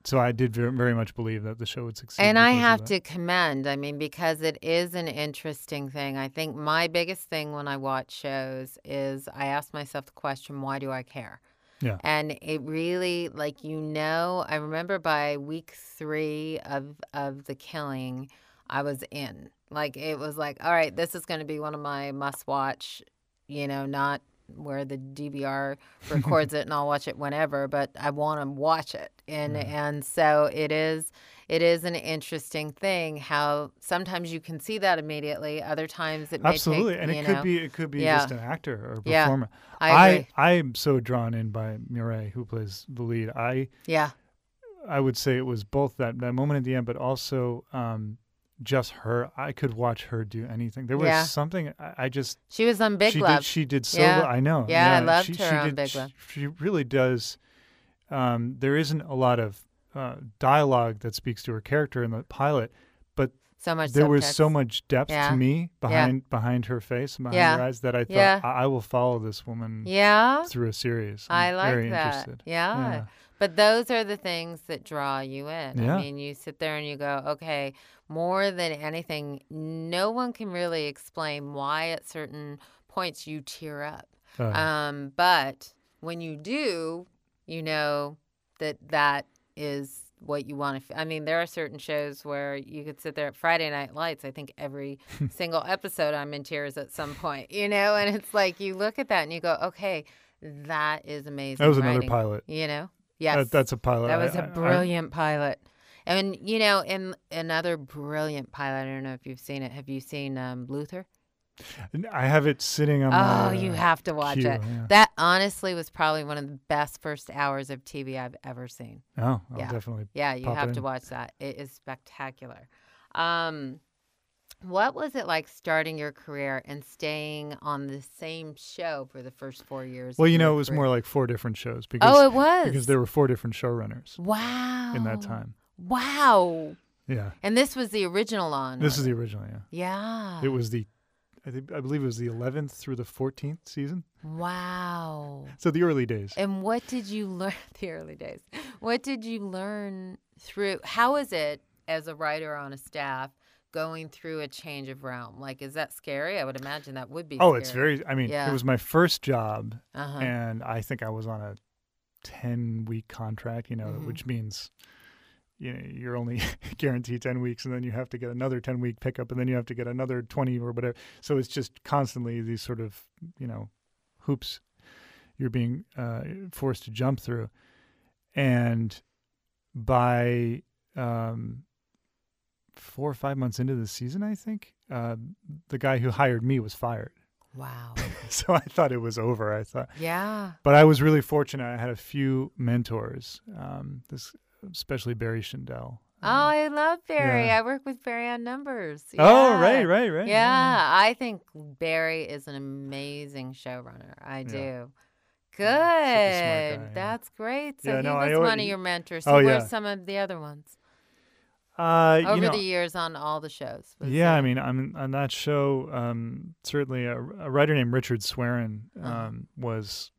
so I did very, much believe that the show would succeed. And I have to commend, I mean, because it is an interesting thing. I think my biggest thing when I watch shows is I ask myself the question, why do I care? Yeah. And it really, like, you know, I remember by week three of, of the killing, I was in. Like, it was like, all right, this is going to be one of my must watch, you know, not where the DVR records it and I'll watch it whenever, but I want to watch it. And and so it is it is an interesting thing how sometimes you can see that immediately, other times it may absolutely, take, and it could be it could be Yeah. just an actor or a Yeah. performer. I. I am so drawn in by Mireille, who plays the lead. I yeah. I would say it was both that that moment at the end, but also um, just her. I could watch her do anything. There was Yeah. something I, I just She was on Big she Love. did she did so Yeah. well. I know. Yeah, I loved she, her she on did, Big Love. She, really does. Um, there isn't a lot of uh, dialogue that speaks to her character in the pilot, but so much. there was so much depth Yeah. to me Yeah. behind behind her face and behind Yeah. her eyes that I thought Yeah. I, I will follow this woman Yeah, through a series. I I'm like very that. interested. Yeah. But those are the things that draw you in. Yeah. I mean, you sit there and you go, okay, more than anything, no one can really explain why at certain points you tear up. Uh, Um, but when you do, you know that that is what you want to. F- I mean, there are certain shows where you could sit there at Friday Night Lights. I think every single episode I'm in tears at some point, you know, and it's like you look at that and you go, okay, that is amazing. that was another pilot. You know, yes, That, that's a pilot. that was I- a I- brilliant pilot. And you know, in another brilliant pilot, I don't know if you've seen it. Have you seen um, Luther? I have it sitting on my. Oh, you uh, have to watch queue, it. yeah. That honestly was probably one of the best first hours of TV I've ever seen. Oh, I'll Yeah. definitely. Yeah, you have to watch that. It is spectacular. Um, what was it like starting your career and staying on the same show for the first four years? Well, you know, it was career? more like four different shows because Oh, it was because there were four different showrunners wow in that time. Wow, Yeah, and this was the original on. this is the original. Yeah, yeah. it was the, I think I believe it was the eleventh through the fourteenth season. wow. So the early days. And what did you learn the early days? What did you learn through how is it as a writer on a staff going through a change of realm? Like is that scary? I would imagine that would be Oh, scary. it's very. I mean, Yeah. it was my first job, uh-huh. and I think I was on a ten week contract. You know, Mhm. which means. You know, you're only guaranteed 10 weeks and then you have to get another 10 week pickup and then you have to get another 20 or whatever. So it's just constantly these sort of, you know, hoops you're being uh, forced to jump through. And by um, four or five months into the season, I think, uh, the guy who hired me was fired. Wow. so I thought it was over. I thought, Yeah. but I was really fortunate. I had a few mentors, um, this especially Barry Schindel. Oh, I love Barry. yeah. I work with Barry on numbers. Oh, right, right, right. Yeah, I think Barry is an amazing showrunner. I do. Guy, Good. yeah. That's great. So Yeah, he no, was one of your mentors. So Oh, where's yeah. some of the other ones? Uh, Over you know, the years on all the shows. yeah, I mean, I'm on that show. Um, certainly, a, a writer named Richard Sweren um, Uh-huh. was.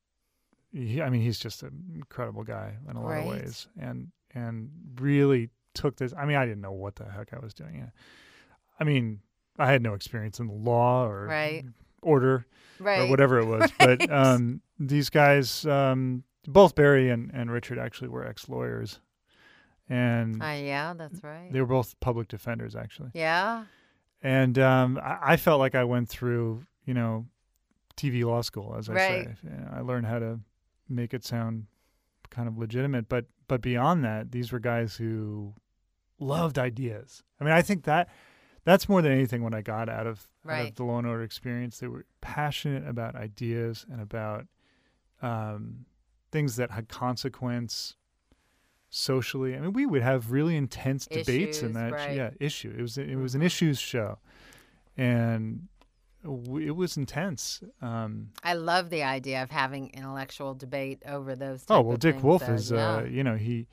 He, I mean, he's just an incredible guy in a lot of ways, and and really took this. I mean, I didn't know what the heck I was doing. Yeah. I mean, I had no experience in the law or Right. order right. or whatever it was, but um, these guys, um, both Barry and, and Richard, actually were ex lawyers, and Uh, yeah, that's right. they were both public defenders, actually. yeah. and um, I, I felt like I went through, you know, TV law school, as I Right. say. You know, I learned how to make it sound kind of legitimate, but but beyond that, these were guys who loved ideas. I mean, I think that that's more than anything what I got out of, out of the Law and Order experience. They were passionate about ideas and about um, things that had consequence socially. I mean, we would have really intense debates in that right. yeah issue. It was it was an Mhm. issues show, and w- it was intense. Um, I love the idea of having intellectual debate over those. oh well, Dick Wolf is yeah. uh, you know he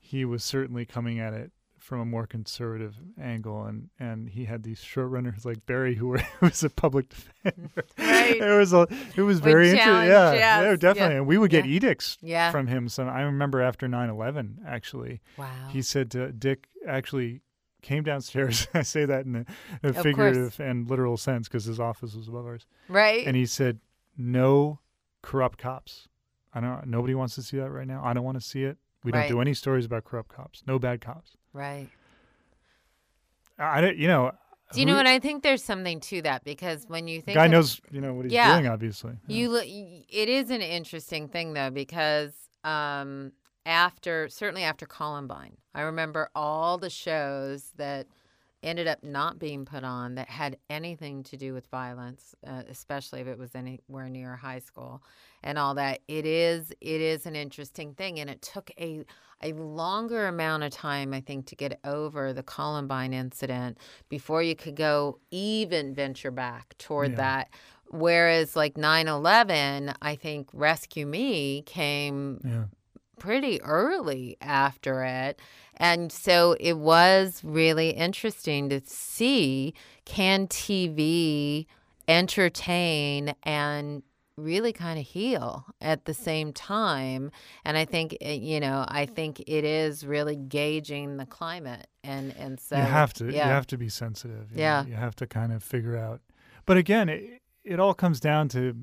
he was certainly coming at it from a more conservative angle, and and he had these showrunners like Barry who were who was a public defender. Right. it was a it was very interesting. Yeah, yes, yeah, yeah. definitely. And we would get Yeah. edicts yeah. from him. So I remember after 9/11, actually, wow. he said to Dick actually came downstairs. I say that in a, a course. figurative and literal sense because his office was above ours, right. and he said, "No corrupt cops. I don't. Nobody wants to see that right now. I don't want to see it. We Right. don't do any stories about corrupt cops. No bad cops. Right. I, don't. You know." Do you know what? I think there's something to that because when you think Guy of- knows, you know, what he's Yeah. doing. Obviously, Yeah. You look. It is an interesting thing though because um, after certainly after Columbine, I remember all the shows that ended up not being put on that had anything to do with violence, uh, especially if it was anywhere near high school and all that. It is it is an interesting thing, and it took a a longer amount of time, I think, to get over the Columbine incident before you could go even venture back toward Yeah. that. Whereas, like 9 11, I think Rescue Me came Yeah. Pretty early after it. And so it was really interesting to see can TV entertain and really kind of heal at the same time and i think eh, you know i think it is really gauging the climate and and so you have to yeah you have to be sensitive you know, Yeah. you have to kind of figure out but again it, it all comes down to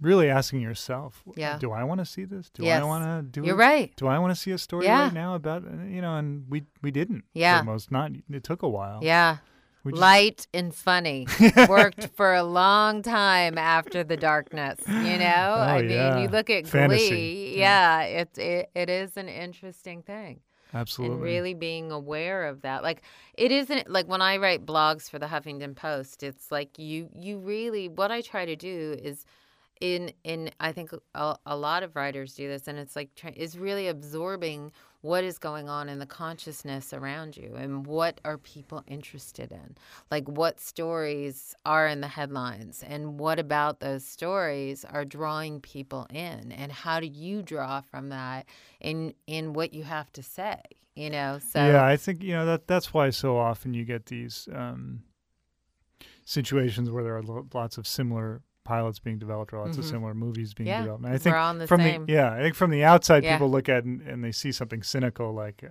really asking yourself Yeah. do i want to see this do Yes. i want to do it? you're it? right do i want to see a story Yeah. right now about uh, you know and we we didn't Yeah. for most not it took a while yeah just, light and funny worked for a long time after the darkness you know i mean Oh, you look at Fantasy. glee Yeah. yeah, it, it it is an interesting thing absolutely and really being aware of that like it isn't like when i write blogs for the huffington post it's like you you really what i try to do is in in i think a, a lot of writers do this and it's like is really absorbing what is going on in the consciousness around you and what are people interested in. Like what stories are in the headlines and what about those stories are drawing people in and how do you draw from that in in what you have to say you know? So yeah i think you know that that's why so often you get these um situations where there are lots of similar pilots being developed or lots of Mhm. similar movies being Yeah, developed and i think we're on the from same the yeah i think from the outside Yeah. people look at and, and they see something cynical like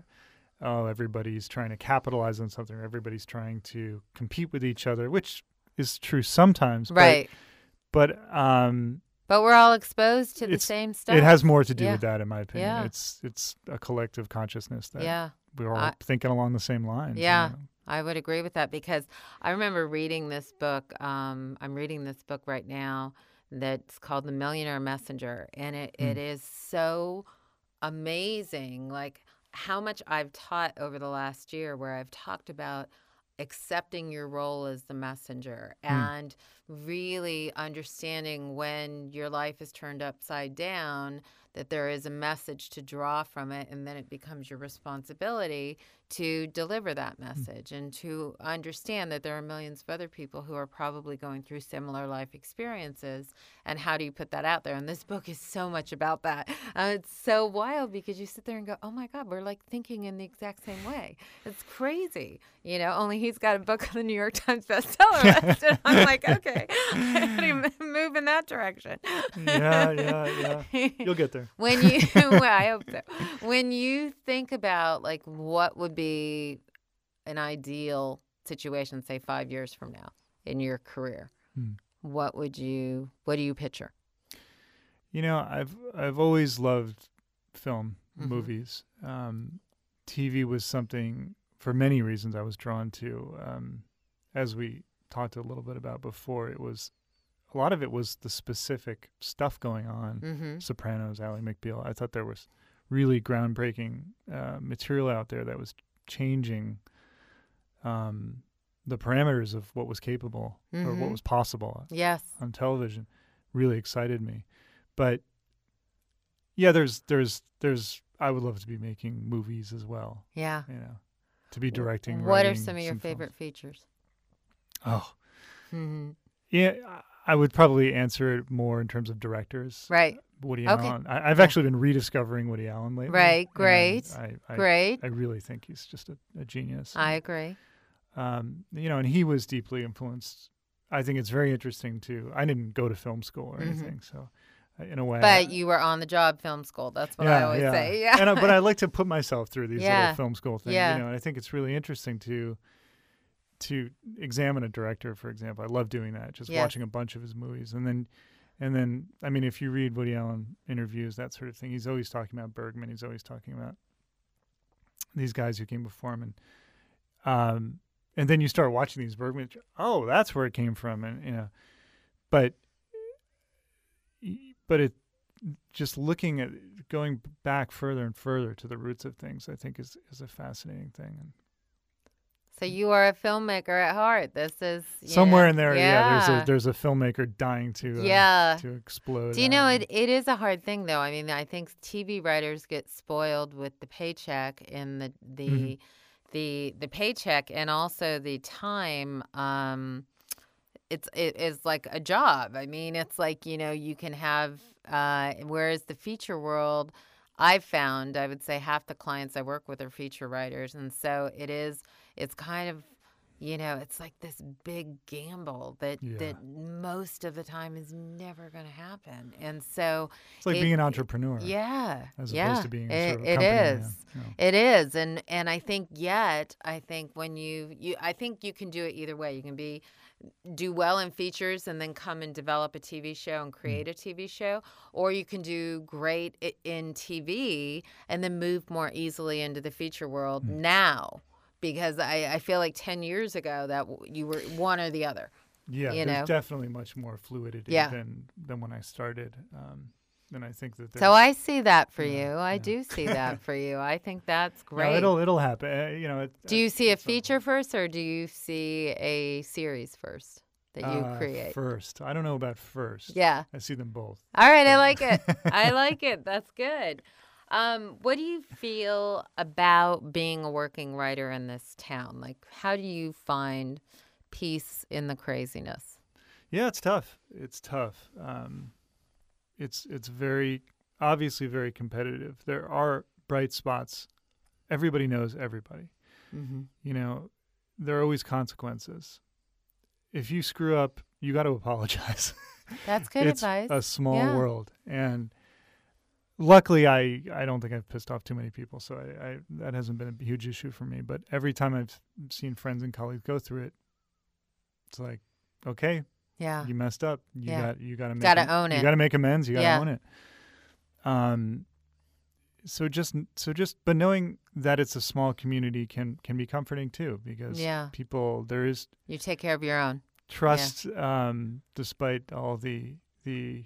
oh everybody's trying to capitalize on something everybody's trying to compete with each other which is true sometimes but- right but, um but we're all exposed to the same stuff it has more to do Yeah. with that in my opinion Yeah. it's it's a collective consciousness that yeah we're all I- thinking along the same lines you Yeah. know? I would agree with that because I remember reading this book. Um, I'm reading this book right now that's called The Millionaire Messenger, and it, Hmm. it is so amazing. Like how much I've taught over the last year, where I've talked about accepting your role as the messenger and really understanding when your life is turned upside down that there is a message to draw from it and then it becomes your responsibility to deliver that message and to understand that there are millions of other people who are probably going through similar life experiences and how do you put that out there? And this book is so much about that. Uh, it's so wild because you sit there and go oh my god we're like thinking in the exact same way. It's crazy you know only he's got a book on the new york times bestseller list and i'm like okay i gotta move in that direction. Yeah yeah yeah. You'll get there. When you well, i hope so. When you think about like what would be an ideal situation say five years from now in your career Hmm. what would you what do you picture You know, I've I've always loved film, Mhm. movies. Um, TV was something for many reasons I was drawn to. Um, as we talked a little bit about before, it was a lot of it was the specific stuff going on. mm-hmm. Sopranos, Ally McBeal. I thought there was really groundbreaking uh, material out there that was changing um, the parameters of what was capable or what Mhm. was possible yes on television really excited me. But yeah, there's there's there's I would love to be making movies as well, yeah you know, to be directing. what are some of your films. favorite features Oh, mm-hmm. yeah, I would probably answer it more in terms of directors. right Woody Okay. Allen. I, I've Yeah. actually been rediscovering Woody Allen lately. Right, great, I, I, great I really think he's just a, a genius. i agree um, you know, and he was deeply influenced. I think it's very interesting too. I didn't go to film school or Mhm. anything, so uh, in a way, but you were on the job film school that's what i always say yeah and, I- but I like to put myself through these Yeah. little film school things. Yeah. You know, and I think it's really interesting to to examine a director, for example. I love doing that, just Yes. watching a bunch of his movies, and then and then I mean, if you read Woody Allen interviews, that sort of thing, he's always talking about Bergman. He's always talking about these guys who came before him, and um, and then you start watching these Bergman. Oh, that's where it came from, and you know, but but it just looking at going back further and further to the roots of things, I think is is a fascinating thing. And So you are a filmmaker at heart. This is somewhere know, in there. Yeah, there's a there's a filmmaker dying to uh, Yeah. to explode. Do you know it? It is a hard thing, though. I mean, I think TV writers get spoiled with the paycheck and the the Mhm. the the paycheck and also the time. Um, it's it is like a job. I mean, it's like you know you can have. Uh, whereas the feature world, I've found I would say half the clients I work with are feature writers, and so it is. It's kind of. You know, it's like this big gamble that Yeah. that most of the time is never going to happen, and so It's like it- being an entrepreneur. yeah, As yeah, opposed to being a it, sort of it company, yeah, is. yeah. It is, and and I think yet I think when you you I think you can do it either way. You can be do well in features and then come and develop a TV show and hmm. create a TV show, or you can do great in TV and then move more easily into the feature world hmm. now. Because I, I feel like ten years ago that you were one or the other. Yeah, you there's know? definitely much more fluidity Yeah. than than when I started. Um, and I think that So I see that for Yeah, you. I yeah. do see that for you. I think that's no, great. it'll it'll happen. Uh, you know. It, Do you see a feature first, or do you see a series first that you Uh, create? first? I don't know about first. Yeah. I see them both. All right, I like it. I like it. That's good. Um, what do you feel about being a working writer in this town? Like, how do you find peace in the craziness? Yeah, it's tough. It's tough. Um, it's it's very obviously very competitive. There are bright spots. Everybody knows everybody. Mm-hmm. You know, there are always consequences. If you screw up, you got to apologize. That's good it's advice. a small Yeah. world, and luckily, I I don't think I've pissed off too many people, so I, I that hasn't been a huge issue for me. But every time I've seen friends and colleagues go through it, it's like, okay, yeah. you messed up. You Yeah. got you got to make Gotta am- own it. You got to make amends. You got to Yeah. own it. Um, so just so just but knowing that it's a small community can can be comforting too because Yeah. people there is You take care of your own. trust um despite all the the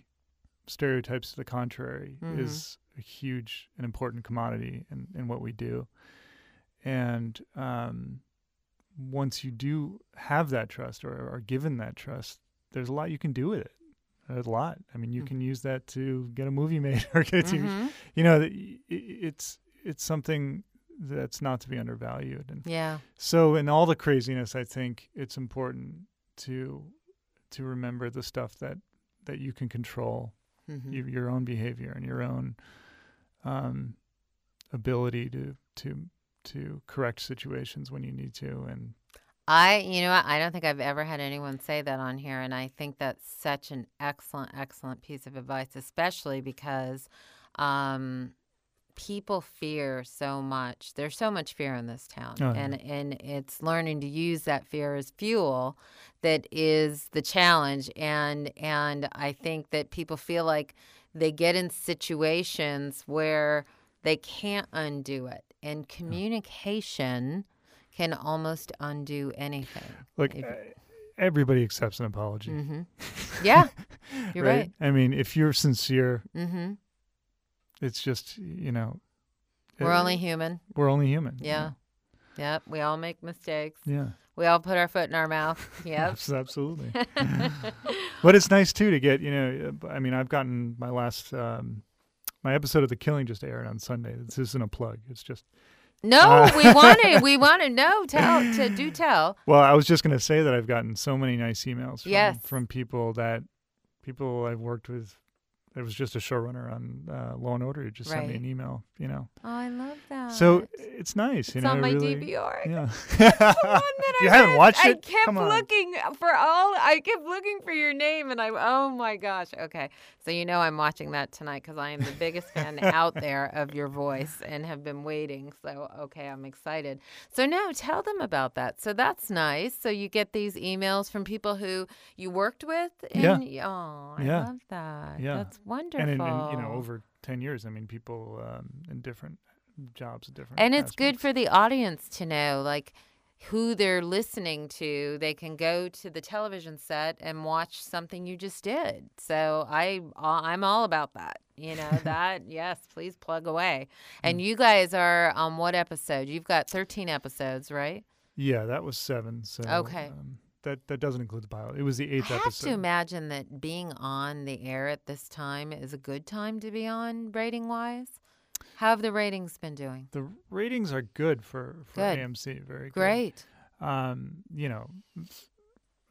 stereotypes to the contrary Mhm. is a huge and important commodity in, in what we do and um once you do have that trust or are given that trust there's a lot you can do with it a lot i mean you Mm. can use that to get a movie made or get a TV Mhm. you know it's it's something that's not to be undervalued and Yeah. so in all the craziness, I think it's important to to remember the stuff that that you can control, Mhm. your, your own behavior and your own um, ability to to to correct situations when you need to. And I, you know, what? I don't think I've ever had anyone say that on here, and I think that's such an excellent, excellent piece of advice, especially because um, people fear so much. There's so much fear in this town, Oh, yeah. and and it's learning to use that fear as fuel that is the challenge. And and I think that people feel like they get in situations where they can't undo it, and communication can almost undo anything. look, If- uh, everybody accepts an apology. hmm Yeah, you're right. I mean, if you're sincere, hmm it's just you know, We're uh, only human. we're only human. Yeah. Yep. We all make mistakes. Yeah. We all put our foot in our mouth. Yep. Absolutely. but it's nice too to get you know uh, i mean i've gotten my last um my episode of the killing just aired on sunday this isn't a plug it's just no, Uh, we wanted. We wanted. No, tell. To do tell. well i was just going to say that i've gotten so many nice emails from, Yes. from people that people i've worked with it was just a showrunner on uh, law and order who just sent me an email you know Oh, I love that. so it's nice you it's know on my really, DVR. yeah the one that you I haven't read. watched I kept looking for all. I kept looking for your name, and I. Oh my gosh. Okay, so you know I'm watching that tonight because I am the biggest fan out there of your voice and have been waiting. So okay, I'm excited. So now tell them about that. So that's nice. So you get these emails from people who you worked with. Yeah. And, Oh, I Yeah. love that. Yeah. That's wonderful. and in, in you know over 10 years i mean people um, in different jobs different And it's good for the audience to know, like, who they're listening to. They can go to the television set and watch something you just did. So I, I'm all about that. You know that? yes, please plug away. And Mm. you guys are on what episode? You've got 13 episodes, right? Yeah, that was seven. So Okay. um, that that doesn't include the pilot. It was the eighth I have episode. to imagine that being on the air at this time is a good time to be on rating wise. How have the ratings been doing? the ratings are good for for Good. AMC. Very good. Great. Um, you know,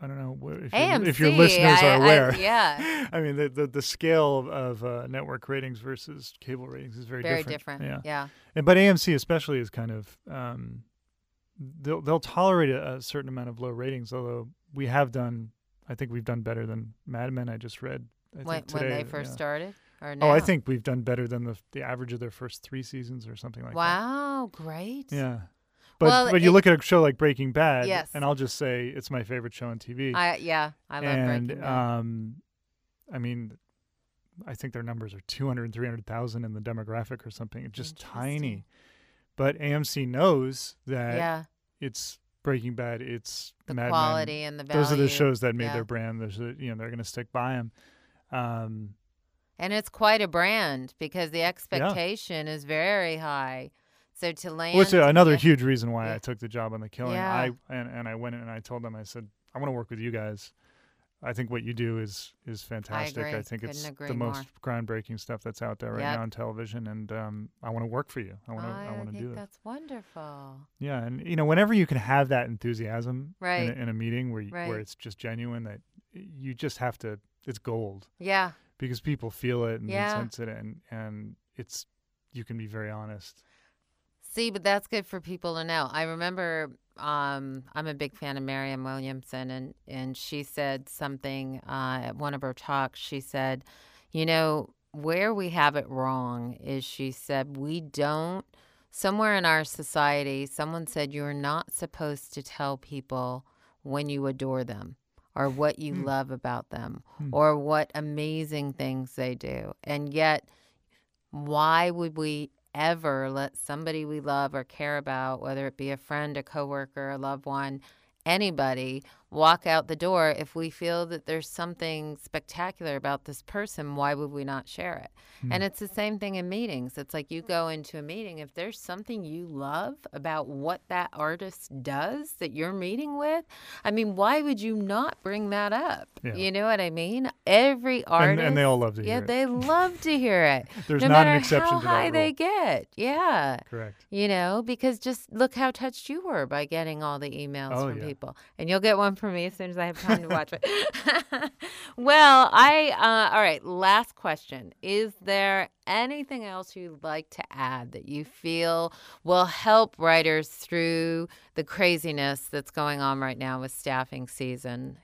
I don't know if, AMC. your, if your listeners I- are I- aware. yeah. I mean, the the, the scale of, uh, network ratings versus cable ratings is very, different. Very different. different. Yeah. Yeah. And, but AMC especially is kind of um, they'll they'll tolerate a, a certain amount of low ratings. Although we have done, I think we've done better than Mad Men. I just read. I When, today, when they first yeah. started? Or Oh. I think we've done better than the the average of their first three seasons or something like that. Wow, great. Yeah. But Well, but you it- look at a show like Breaking Bad, Yes. and I'll just say it's my favorite show on TV. I yeah, I love and Breaking Bad. um, I mean, I think their numbers are 200 300,000 in the demographic or something. It's just tiny. But AMC knows that yeah, it's Breaking Bad, it's the Mad Men. quality and the value. Those are the shows that made yeah. their brand. There's a, you know they're going to stick by them. Um, And it's quite a brand because the expectation is very high. So to land well, it's another yeah, huge reason why Yeah. I took the job on the killing. Yeah. I and, and I went in and I told them I said I want to work with you guys. I think what you do is is fantastic. agree. think it's Couldn't agree the most more. groundbreaking stuff that's out there right Yep. now on television, and um, I want to work for you. I want to. I, want to do that. that's wonderful. Yeah, and you know, whenever you can have that enthusiasm Right. in, a, in a meeting where you, where it's just genuine, that you just have to. It's gold Yeah, because people feel it and Yeah. sense it, and and it's you can be very honest. See, but that's good for people to know. I remember um, I'm a big fan of Marianne Williamson, and, and she said something uh, at one of her talks. She said, You know, where we have it wrong is she said, we don't, somewhere in our society, someone said you're not supposed to tell people when you adore them or what you Hmm. love about them Hmm. or what amazing things they do. And yet, why would we ever let somebody we love or care about, whether it be a friend, a coworker, a loved one, anybody, walk out the door if we feel that there's something spectacular about this person, why would we not share it? And hmm. it's the same thing in meetings. It's like you go into a meeting, if there's something you love about what that artist does that you're meeting with, I mean, why would you not bring that up? Yeah. You know what I mean? Every artist and they all love to yeah, hear it. they love to hear it. There's no not an exception how to that high they get. Yeah. Correct. You know, because just look how touched you were by getting all the emails Oh, from yeah. people. And you'll get one from me as soon as I have time to watch it. well, I, uh, all right, last question. Is there anything else you'd like to add that you feel will help writers through the craziness that's going on right now with staffing season?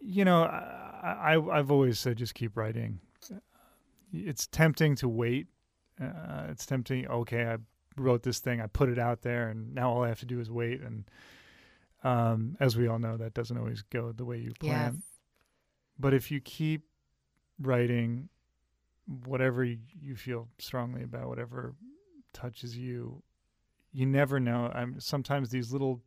You know, I, I I've always said just keep writing. It's tempting to wait. Uh, it's tempting. Okay, I wrote this thing. I put it out there, and now all I have to do is wait. And um, as we all know, that doesn't always go the way you plan. Yes. But if you keep writing whatever you feel strongly about, whatever touches you, you never know. I'm sometimes these little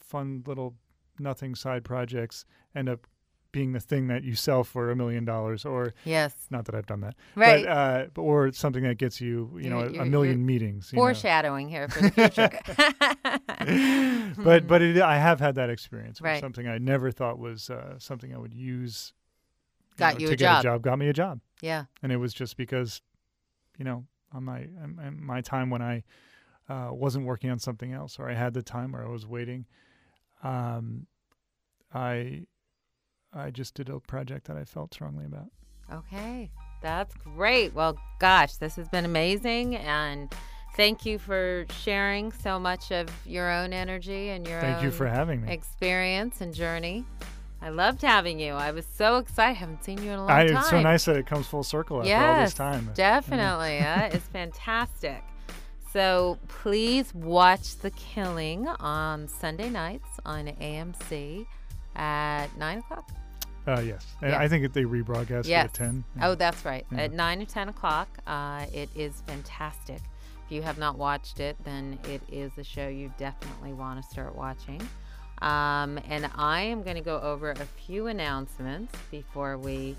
fun little nothing side projects end up being the thing that you sell for a million dollars or Yes. not that I've done that. Right. But uh or something that gets you, you know, You're- a, million you're meetings. you know. Foreshadowing here for the future. but but it, I have had that experience. Right. Something I never thought was uh, something I would use. Got know, you to a get job. a job. Got me a job, yeah. and it was just because, you know, on my on my time when I uh, wasn't working on something else, or I had the time where I was waiting, um, I I just did a project that I felt strongly about. Okay, that's great. Well, gosh, this has been amazing, and thank you for sharing so much of your own energy and your Thank you for having me. experience and journey. I loved having you. I was so excited. I haven't seen you in a long I, time. it's so nice that it comes full circle after all this time. definitely. uh, it's fantastic. So please watch The Killing on Sunday nights on AMC at nine o'clock. Uh, yes, and Yeah. I think they rebroadcast Yes. it at ten. Oh, that's right. Yeah. At 9 or 10 o'clock. Uh, it is fantastic. If you have not watched it, then it is a show you definitely want to start watching. Um, and I am going to go over a few announcements before we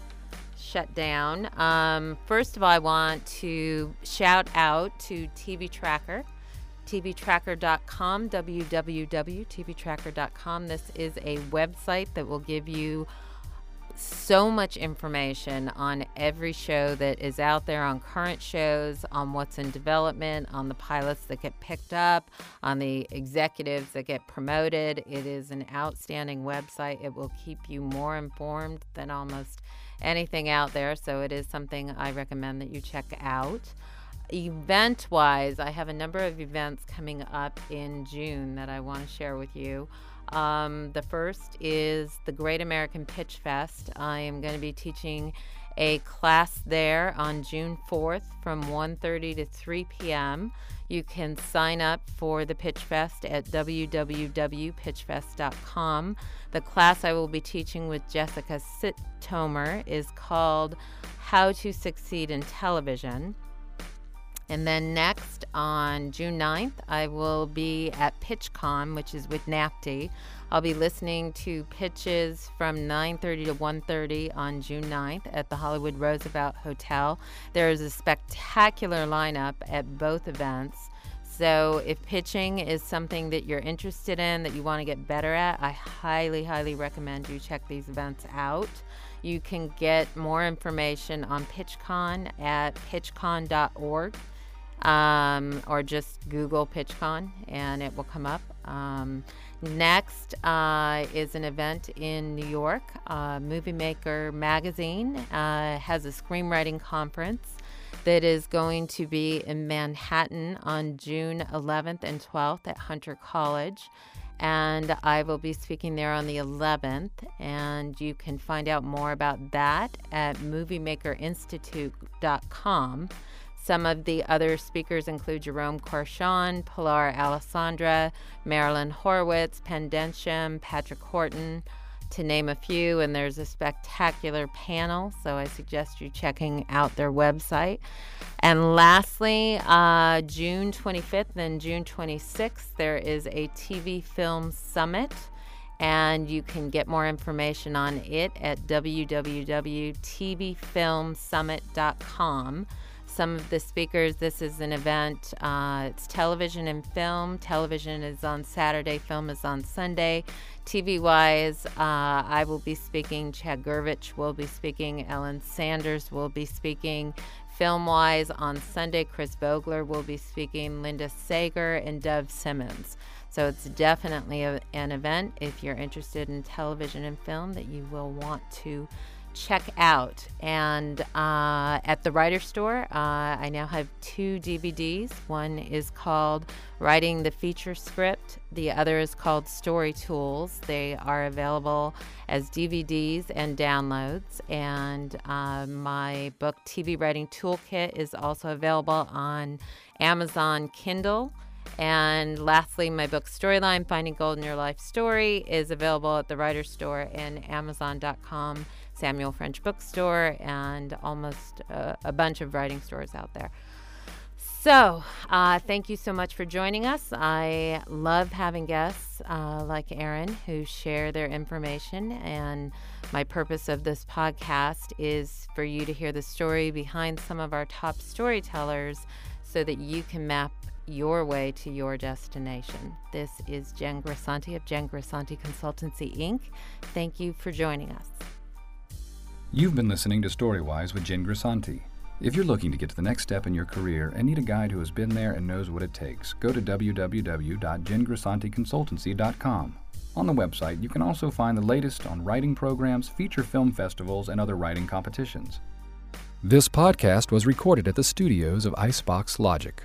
shut down. Um, first of all, I want to shout out to TV Tracker. tvtracker.com, www.tvtracker.com. This is a website that will give you so much information on every show that is out there, on current shows, on what's in development, on the pilots that get picked up, on the executives that get promoted. It is an outstanding website. It will keep you more informed than almost anything out there. So it is something I recommend that you check out. Event wise, I have a number of events coming up in June that I want to share with you. Um, the first is the Great American Pitch Fest. I am going to be teaching a class there on June 4th from 1:30 to 3 p.m. You can sign up for the Pitch Fest at www.pitchfest.com. The class I will be teaching with Jessica Sitomer is called How to Succeed in Television. And then next on June 9th, I will be at PitchCon, which is with NAFTE. I'll be listening to pitches from 9:30 to 1:30 on June 9th at the Hollywood Roosevelt Hotel. There is a spectacular lineup at both events. So, if pitching is something that you're interested in, that you want to get better at, I highly, highly recommend you check these events out. You can get more information on PitchCon at pitchcon.org um, or just Google PitchCon and it will come up. Um, next uh, is an event in New York. Uh, Movie Maker Magazine uh, has a screenwriting conference that is going to be in Manhattan on June 11th and 12th at Hunter College. And I will be speaking there on the 11th. And you can find out more about that at moviemakerinstitute.com. Some of the other speakers include Jerome Courchon, Pilar Alessandra, Marilyn Horowitz, Pen Densham, Patrick Horton, to name a few. And there's a spectacular panel, so I suggest you checking out their website. And lastly, uh, June 25th and June 26th, there is a TV Film Summit and you can get more information on it at www.tvfilmsummit.com some of the speakers. This is an event. Uh, it's television and film. Television is on Saturday, film is on Sunday. TV wise, uh, I will be speaking. Chad Gervich will be speaking. Ellen Sandler will be speaking. Film wise, on Sunday, Chris Vogler will be speaking. Linda Seger and Dov Simens. So it's definitely a, an event if you're interested in television and film that you will want to check out. And uh, at the Writer Store, uh, I now have two DVDs. One is called Writing the Feature Script, the other is called Story Tools. They are available as DVDs and downloads. And uh, my book, TV Writing Toolkit, is also available on Amazon Kindle. And lastly, my book Storyline Finding Gold in Your Life Story is available at the Writer Store and Amazon.com Samuel French Bookstore, and almost a, a bunch of writing stores out there. So, uh, thank you so much for joining us. I love having guests uh, like Aaron who share their information. And my purpose of this podcast is for you to hear the story behind some of our top storytellers so that you can map your way to your destination. This is Jen Grisanti of Jen Grisanti Consultancy, Inc. Thank you for joining us. You've been listening to Storywise with Jen Grisanti. If you're looking to get to the next step in your career and need a guide who has been there and knows what it takes, go to www.jengrisanticonsultancy.com. On the website, you can also find the latest on writing programs, feature film festivals, and other writing competitions. This podcast was recorded at the studios of Icebox Logic.